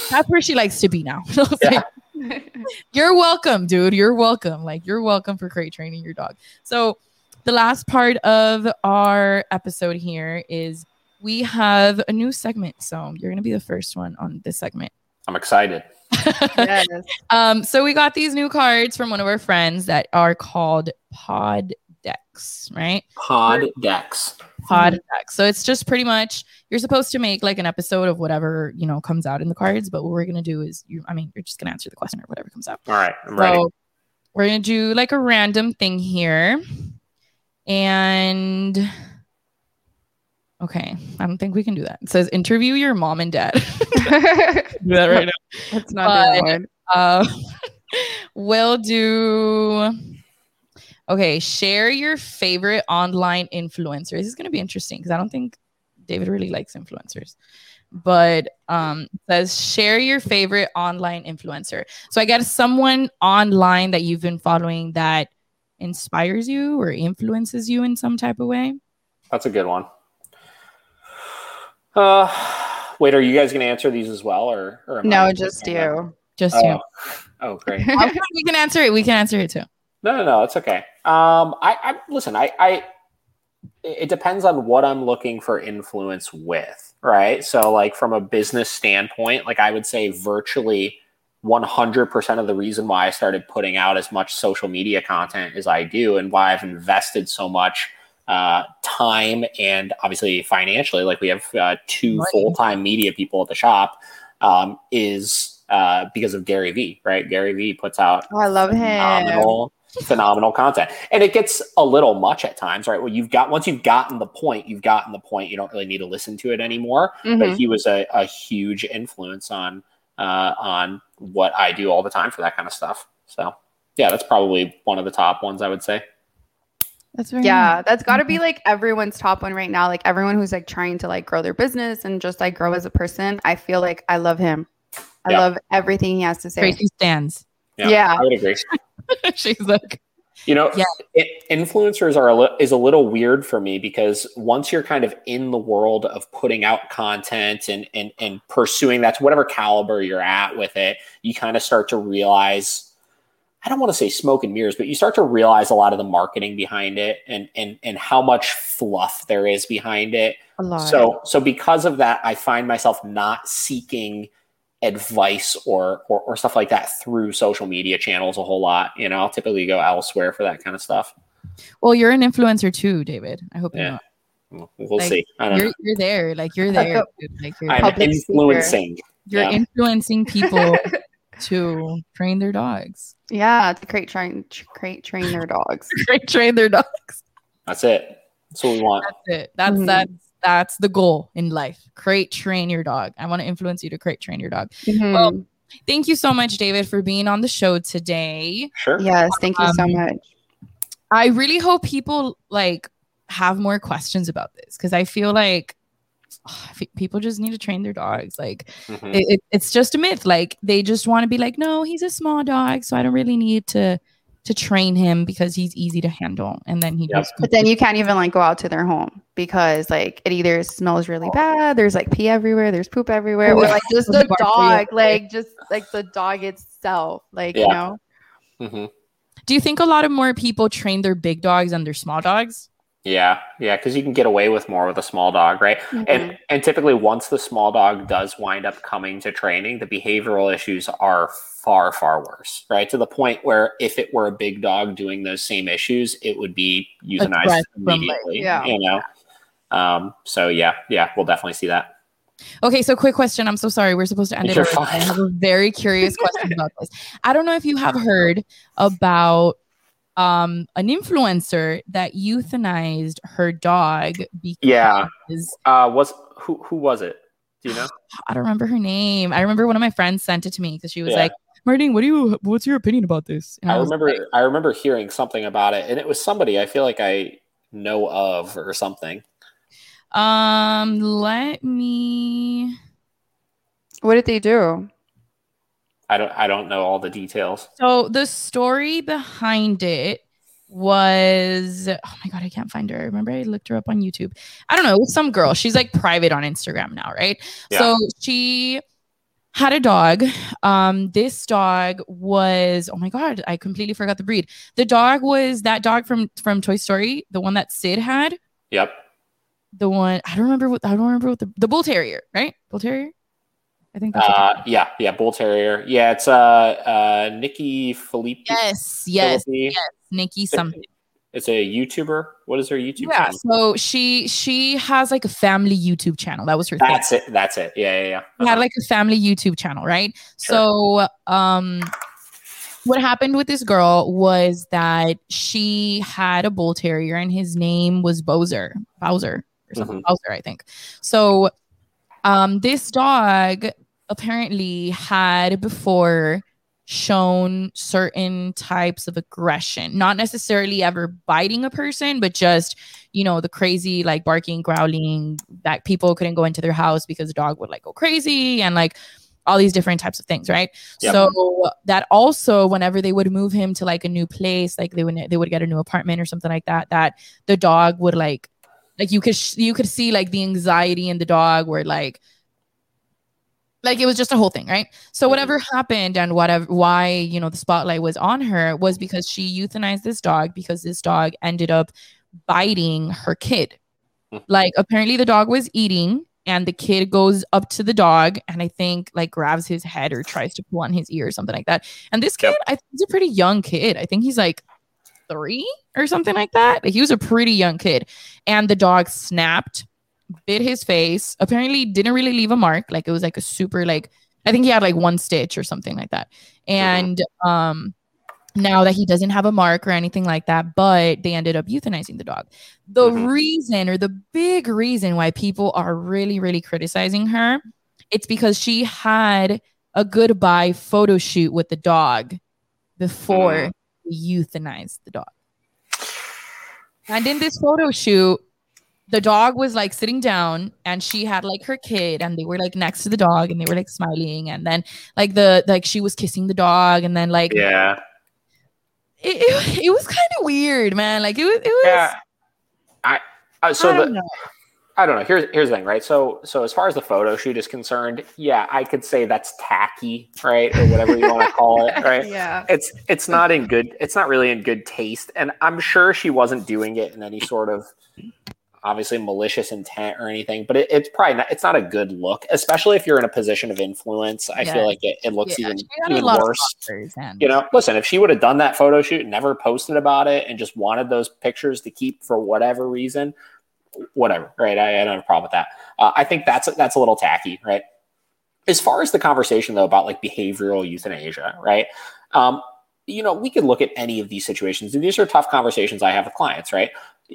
that's where she likes to be now." I Yeah. like, you're welcome, dude. You're welcome. Like you're welcome for crate training your dog. So the last part of our episode here is we have a new segment. So you're gonna be the first one on this segment. i'm excited yes. um, so we got these new cards from one of our friends that are called pod decks, right? pod decks Pod decks. So it's just pretty much you're supposed to make like an episode of whatever you know comes out in the cards, but what we're gonna do is you I mean you're just gonna answer the question or whatever comes out. all right i'm ready So we're gonna do like a random thing here. And okay, I don't think we can do that. It says interview your mom and dad. do that right now. Let's not do that one. Uh, we'll do okay, share your favorite online influencers. This is gonna be interesting because I don't think David really likes influencers. But um it says share your favorite online influencer. So I guess someone online that you've been following that inspires you or influences you in some type of way. that's a good one uh wait are you guys gonna answer these as well or, or No, just you. Just oh, you. oh great Okay, we can answer it. We can answer it too. No, no, no, it's okay. Um, I, I listen. I, I, it depends on what I'm looking for influence with, right? So, like from a business standpoint, like I would say, virtually 100% of the reason why I started putting out as much social media content as I do and why I've invested so much uh, time and obviously financially, like we have uh, two Money. full time media people at the shop, um, is uh, because of Gary Vee, right? Gary Vee puts out Oh, I love him. Phenomenal, phenomenal content. And it gets a little much at times, right? Well, you've got once you've gotten the point, you've gotten the point. You don't really need to listen to it anymore. But Mhm. he was a, a huge influence on uh, on what I do all the time for that kind of stuff. So yeah, that's probably one of the top ones I would say. That's very Yeah, nice. that's got to be like everyone's top one right now. Like everyone who's like trying to like grow their business and just like grow as a person. I feel like I love him. I Yeah. love everything he has to say. Tracy stands. Yeah. I would agree. She's like, You know, Yeah. it, influencers are a li- is a little weird for me because once you're kind of in the world of putting out content and and and pursuing that to whatever caliber you're at with it, you kind of start to realize. I don't want to say smoke and mirrors, but you start to realize a lot of the marketing behind it and and and how much fluff there is behind it. A lot. So so because of that, I find myself not seeking advice or, or or stuff like that through social media channels a whole lot. You know, I'll typically go elsewhere for that kind of stuff. well, you're an influencer too, David. I hope you Yeah. know. We'll, we'll Like, see. I don't You're, know. you're there. Like you're there. Like you're, I'm public speaker. influencing. you're yeah. influencing people to train their dogs. yeah, to create train tr- create train their dogs. Train train their dogs. That's it. That's what we want. That's it. That's Mhm. that's that's the goal in life. Create train your dog. I want to influence you to create train your dog. Mhm. Well, Thank you so much, David, for being on the show today. Sure. yes, thank you so Um, much. I really hope people like have more questions about this because I feel like ah, f- people just need to train their dogs. Like Mhm. it, it- it's just a myth. Like they just want to be like, no, he's a small dog, so I don't really need to to train him because he's easy to handle. And then he Yep. just But then you can't even like go out to their home because like it either smells really bad, there's like pee everywhere, there's poop everywhere, or like just The the bark for you. dog, like just like the dog itself, like you Yeah. know. Mhm. do you think a lot of more people train their big dogs than their small dogs? Yeah, yeah, because you can get away with more with a small dog, right? Mhm. And and typically, once the small dog does wind up coming to training, the behavioral issues are far far worse, right? To the point where if it were a big dog doing those same issues, it would be euthanized threat from, like, immediately. yeah. You know. Um. So yeah, yeah, we'll definitely see that. Okay, so quick question. I'm so sorry. We're supposed to end it. You're early. I have a very curious question about this. I don't know if you have heard about um an influencer that euthanized her dog because Yeah. Uh. Was who who was it? Do you know? I don't remember her name. I remember one of my friends sent it to me because she was Yeah. like, Martine, what do you what's your opinion about this? And I was remember like, I remember hearing something about it, and it was somebody I feel like I know of or something. um, let me What did they do? I don't I don't know all the details. So the story behind it was oh my god, I can't find her. I Remember I looked her up on YouTube. I don't know, it was some girl. She's like private on Instagram now, right? Yeah. So she had a dog. Um, this dog was oh my god, I completely forgot the breed. The dog was that dog from from Toy Story, the one that Sid had. Yep. The one I don't remember what I don't remember what the the bull terrier, right? Bull terrier. I think that's Uh, yeah, yeah, bull terrier. Yeah, it's uh, uh, Nikki Phillippi. yes, yes, Phillippi. yes, Nikki something. It's a YouTuber. What is her YouTube yeah channel? so she she has like a family youtube channel that was her thing That's it. That's it. Yeah, yeah, yeah. she had Uh-huh. like a family youtube channel right so um what happened with this girl was that she had a bull terrier and his name was bowser bowser or something bowser i think so um this dog apparently had before shown certain types of aggression not necessarily ever biting a person but just you know the crazy like barking growling that people couldn't go into their house because the dog would like go crazy and like all these different types of things right Yep. so that also whenever they would move him to like a new place like they would they would get a new apartment or something like that that the dog would like like you could sh- you could see like the anxiety in the dog where like like it was just a whole thing right so whatever happened and whatever why you know the spotlight was on her was because she euthanized this dog because this dog ended up biting her kid Mhm. like apparently the dog was eating and the kid goes up to the dog and I think like grabs his head or tries to pull on his ear or something like that. And this kid, Yep. I think he's a pretty young kid. I think he's like three or something like that. He was a pretty young kid. And the dog snapped, bit his face, apparently didn't really leave a mark. Like it was like a super like I think he had like one stitch or something like that. And um now that he doesn't have a mark or anything like that, but they ended up euthanizing the dog. The Mhm. reason or the big reason why people are really, really criticizing her, it's because she had a goodbye photo shoot with the dog before they euthanized the dog. And in this photo shoot, the dog was like sitting down and she had like her kid and they were like next to the dog and they were like smiling and then like the like she was kissing the dog and then like Yeah. it, it, it was kind of weird, man. Like it was, it was. Yeah. I uh, so I don't the know. I don't know. Here's here's the thing, right? So so as far as the photo shoot is concerned, yeah, I could say that's tacky, right, or whatever you want to call it, right? Yeah. It's it's not in good. It's not really in good taste, and I'm sure she wasn't doing it in any sort of obviously malicious intent or anything. But it, it's probably not. It's not a good look, especially if you're in a position of influence. I Yeah. feel like it, it looks Yeah, even she had a even worse. and- You know, listen, if she would have done that photo shoot never posted about it and just wanted those pictures to keep for whatever reason, whatever, right? I, I don't have a problem with that. Uh, I think that's that's a little tacky, right? As far as the conversation though about like behavioral euthanasia, right? Um, you know, we could look at any of these situations, and these are tough conversations I have with clients, right?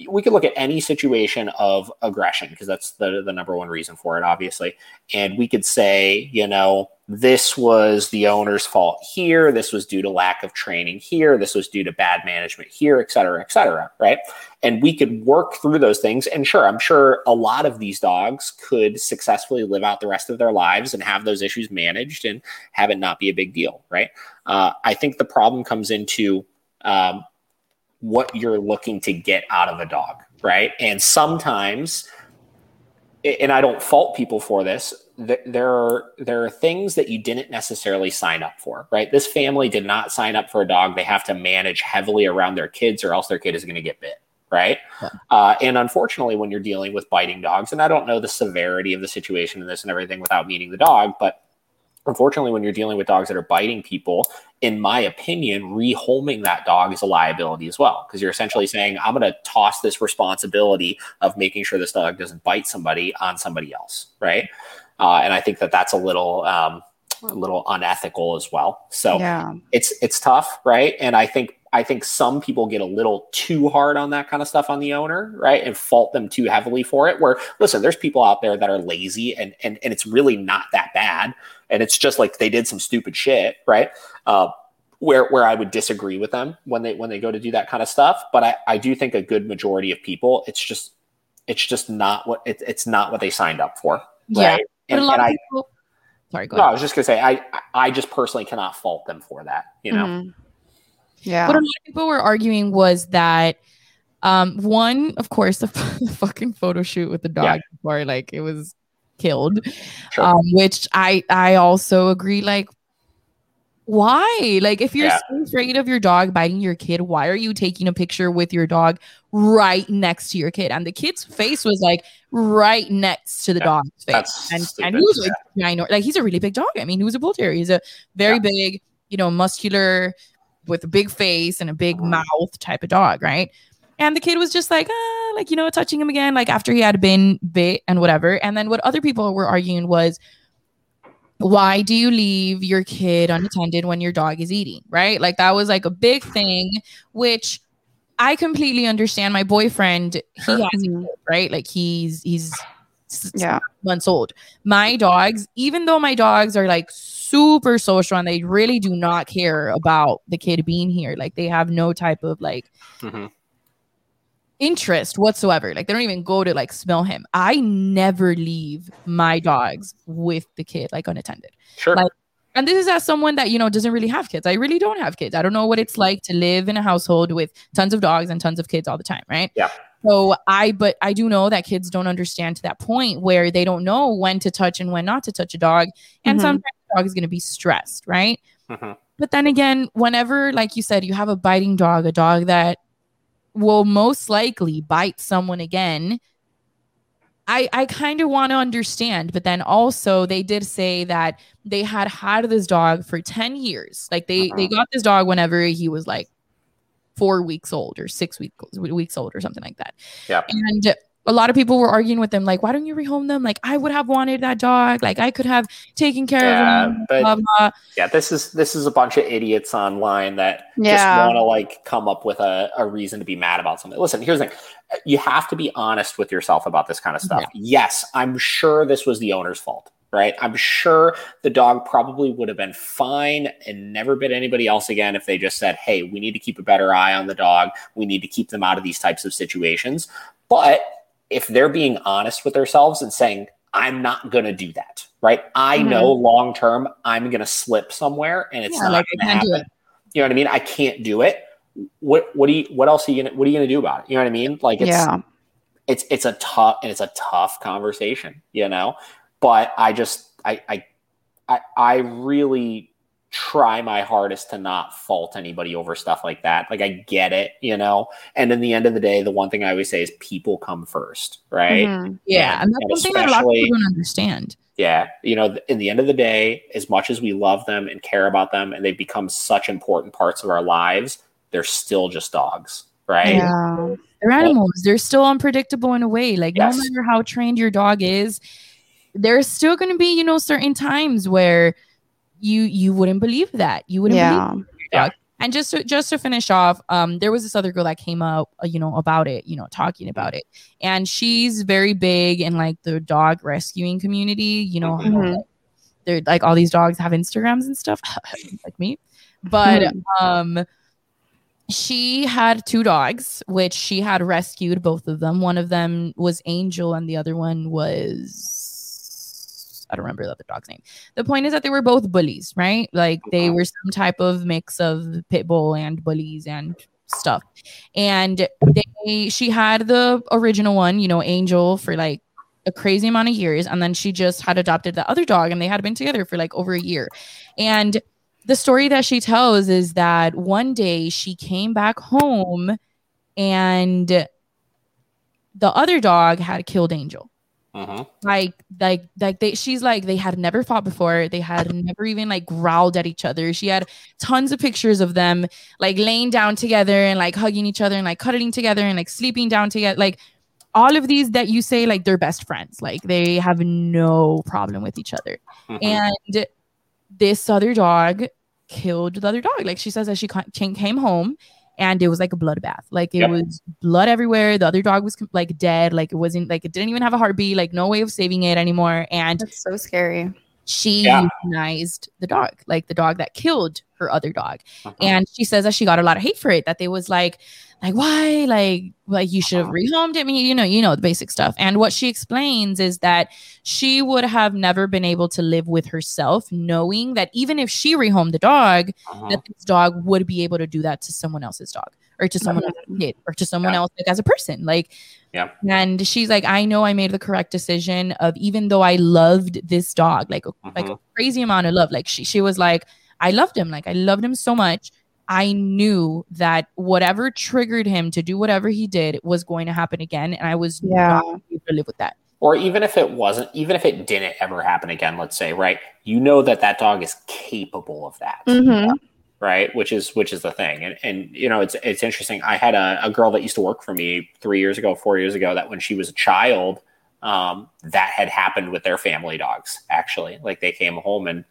We could look at any situation of aggression because that's the the number one reason for it, obviously, and we could say, you know, this was the owner's fault here, this was due to lack of training here, this was due to bad management here, et cetera, et cetera, right? And we could work through those things. And sure, I'm sure a lot of these dogs could successfully live out the rest of their lives and have those issues managed and have it not be a big deal, right? Uh, I think the problem comes into um, what you're looking to get out of a dog, right? And sometimes, and I don't fault people for this. There are there are things that you didn't necessarily sign up for, right? This family did not sign up for a dog. They have to manage heavily around their kids, or else their kid is going to get bit, right? Yeah. Uh, and unfortunately, when you're dealing with biting dogs, and I don't know the severity of the situation in this and everything without meeting the dog, but unfortunately, when you're dealing with dogs that are biting people, in my opinion, rehoming that dog is a liability as well. Because you're essentially saying, I'm going to toss this responsibility of making sure this dog doesn't bite somebody on somebody else, right? Uh, and I think that that's a little, um, a little unethical as well. So Yeah. it's it's tough, right? And I think I think some people get a little too hard on that kind of stuff on the owner, right? And fault them too heavily for it. Where listen, there's people out there that are lazy and and and it's really not that bad. And it's just like they did some stupid shit, right? Uh, where where I would disagree with them when they when they go to do that kind of stuff. But I, I do think a good majority of people, it's just it's just not what it, it's not what they signed up for. Yeah, Right? but And, and I, people. Sorry, go no, I was just gonna say I I just personally cannot fault them for that. You know, Mhm. Yeah. What a lot of people were arguing was that um one, of course, the, the fucking photo shoot with the dog Yeah. before like it was killed. Sure. Um, which I I also agree, like why? Like if you're Yeah. so afraid of your dog biting your kid, why are you taking a picture with your dog right next to your kid? And the kid's face was like right next to the Yeah, dog's face. that's And, and he was like, minor, like he's a really big dog. I mean, he was a bull terrier. He's a very Yeah. big, you know, muscular with a big face and a big Mhm. mouth type of dog, right? And the kid was just like, ah, like, you know, touching him again, like after he had been bit and whatever. And then what other people were arguing was, why do you leave your kid unattended when your dog is eating? Right. Like that was like a big thing, which I completely understand. My boyfriend, he has Mhm. kid, right? Like he's, he's, Yeah. months old. My dogs, even though my dogs are like super social and they really do not care about the kid being here, like they have no type of like Mhm. interest whatsoever. Like they don't even go to like smell him. I never leave my dogs with the kid like unattended. sure. Like- And this is as someone that, you know, doesn't really have kids. I really don't have kids. I don't know what it's like to live in a household with tons of dogs and tons of kids all the time, right? Yeah. So I, but I do know that kids don't understand to that point where they don't know when to touch and when not to touch a dog. And Mhm. sometimes the dog is going to be stressed, right? Mhm. But then again, whenever, like you said, you have a biting dog, a dog that will most likely bite someone again, I, I kind of want to understand, but then also they did say that they had had this dog for 10 years. Like they, they Uh-huh. got this dog whenever he was like four weeks old or six weeks, weeks old or something like that. Yeah. And a lot of people were arguing with them, like, why don't you rehome them? Like, I would have wanted that dog. Like, I could have taken care Yeah, of him. but- blah, blah. Yeah, this is this is a bunch of idiots online that just want to like come up with a, a reason to be mad about something. Listen, here's the thing. You have to be honest with yourself about this kind of stuff. Yes, I'm sure this was the owner's fault, right? I'm sure the dog probably would have been fine and never bit anybody else again if they just said, "Hey, we need to keep a better eye on the dog. We need to keep them out of these types of situations." But if they're being honest with themselves and saying, I'm not going to do that, right? I Mhm. know long term I'm going to slip somewhere and it's Yeah, not like, going to happen. You know what I mean? I can't do it. What what do you what else are you gonna what are you gonna do about it? You know what I mean? Like it's yeah. it's it's a tough and it's a tough conversation, you know. But I just I I I, really try my hardest to not fault anybody over stuff like that. Like I get it, you know. And in the end of the day, the one thing I always say is people come first, right? Mhm. Yeah. And- And that's and something that a lot of people don't understand. Yeah, you know, in the end of the day, as much as we love them and care about them, and they've become such important parts of our lives, they're still just dogs, right? Yeah. They're animals. They're still unpredictable in a way. Like Yes. no matter how trained your dog is, there's still going to be, you know, certain times where you you wouldn't believe that. You wouldn't believe Yeah. And just to, just to finish off, um, there was this other girl that came up, uh, you know, about it, you know, talking about it, and she's very big in like the dog rescuing community. You know, how, Mhm. they're like all these dogs have Instagrams and stuff, like me. But Mm-hmm. um, she had two dogs, which she had rescued both of them. One of them was Angel, and the other one was I don't remember the other dog's name. The point is that they were both bullies, right? Like they uh-huh. were some type of mix of pit bull and bullies and stuff. And they she had the original one, you know, Angel for like a crazy amount of years and then she just had adopted the other dog and they had been together for like over a year. And the story that she tells is that one day she came back home and the other dog had killed Angel Mhm. like like like they she's like they had never fought before. They had never even like growled at each other. She had tons of pictures of them like laying down together and like hugging each other and like cuddling together and like sleeping down together. Like all of these that you say like they're best friends. Like they have no problem with each other. Mhm. and this other dog killed the other dog. Like she says that she came home and it was like a bloodbath like it Yep. was blood everywhere the other dog was like dead like it wasn't like it didn't even have a heartbeat like no way of saving it anymore and That's so scary. she Yeah. euthanized the dog like the dog that killed her other dog Mhm. and she says that she got a lot of hate for it that they was like like why? Like like you should have rehomed it. I mean you know you know the basic stuff. And what she explains is that she would have never been able to live with herself knowing that even if she rehomed the dog Mhm. that this dog would be able to do that to someone else's dog or to someone else's kid or to someone Yeah. else like as a person. Like Yeah. and she's like i know i made the correct decision of even though i loved this dog like a, like a Mhm. crazy amount of love. Like she, she was like i loved him. Like i loved him so much i knew that whatever triggered him to do whatever he did was going to happen again and i was Yeah. not able to live with that or even if it wasn't, even if it didn't ever happen again, let's say, right? You know that that dog is capable of that, Mhm. right? Which is which is the thing, and and you know it's it's interesting. I had a, a girl that used to work for me three years ago, four years ago, that when she was a child, um, that had happened with their family dogs. Actually, like they came home and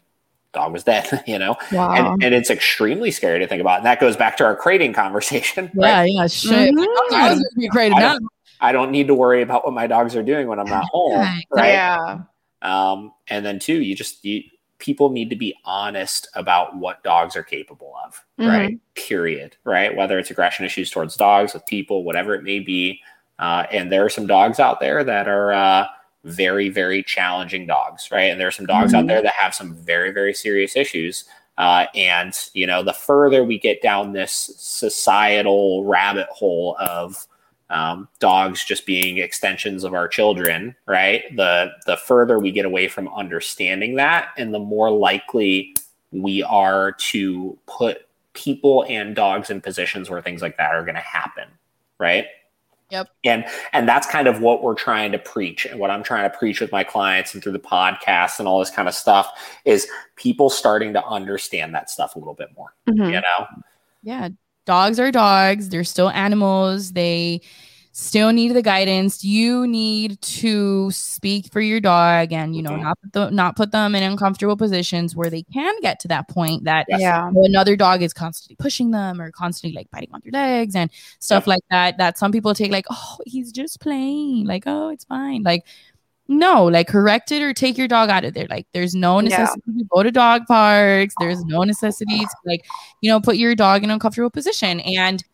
dog was dead, you know, Wow. and and it's extremely scary to think about. And that goes back to our crating conversation, yeah right? yeah shit Mhm. I was gonna be created I don't- I don't need to worry about what my dogs are doing when I'm not home, right? Yeah. um, and then two you just you, people need to be honest about what dogs are capable of right period right whether it's aggression issues towards dogs with people whatever it may be uh, and there are some dogs out there that are uh, very very challenging dogs right and there are some dogs out Mhm. there that have some very very serious issues uh, and you know the further we get down this societal rabbit hole of um, dogs just being extensions of our children, right? The the further we get away from understanding that, and the more likely we are to put people and dogs in positions where things like that are going to happen, right? Yep. And and that's kind of what we're trying to preach and what I'm trying to preach with my clients and through the podcast and all this kind of stuff is people starting to understand that stuff a little bit more. Mhm. You know? Yeah. Dogs are dogs. They're still animals. They still need the guidance. You need to speak for your dog and, you know, Mhm. not put the, not put them in uncomfortable positions where they can get to that point that Yeah. another dog is constantly pushing them or constantly like biting on their legs and stuff like that that some people take like oh he's just playing like oh it's fine like no like correct it or take your dog out of there like there's no Yeah. necessity to go to dog parks there's no necessity to like you know put your dog in an uncomfortable position and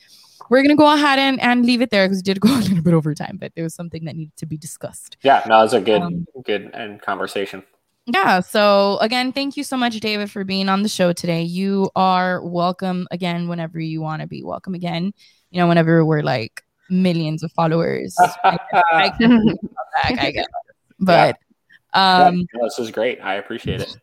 we're gonna go ahead and, and leave it there because we did go a little bit over time but it was something that needed to be discussed Yeah, no, it's a good Um, good end conversation. yeah. So again, thank you so much, David, for being on the show today. You are welcome again whenever you want to be welcome again. You know, whenever we're like millions of followers. I, I can come back, I guess. But um Yeah, this is great. I appreciate it.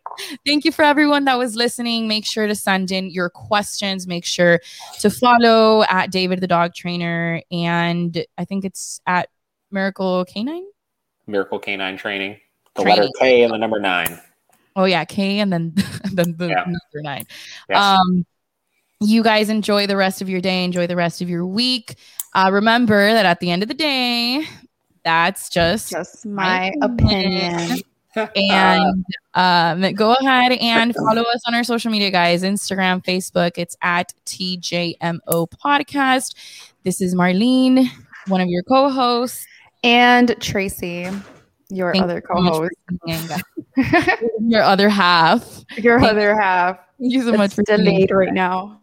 thank you for everyone that was listening. Make sure to send in your questions. Make sure to follow at David the dog trainer. And I think it's at Miracle Canine. Miracle Canine Training. The Training. letter K and the number nine. Oh yeah, K and then then the Yeah. number nine. Yes. Um, you guys enjoy the rest of your day. Enjoy the rest of your week. Uh, remember that at the end of the day, that's just Just my My opinion. and um, go ahead and follow us on our social media, guys. Instagram, Facebook. It's at TJMO Podcast. This is Marlene, one of your co-hosts. And Tracy, your Thank other you so much for co-host. being- Your other half. your Thank- other half. Thank you so much for delayed right now.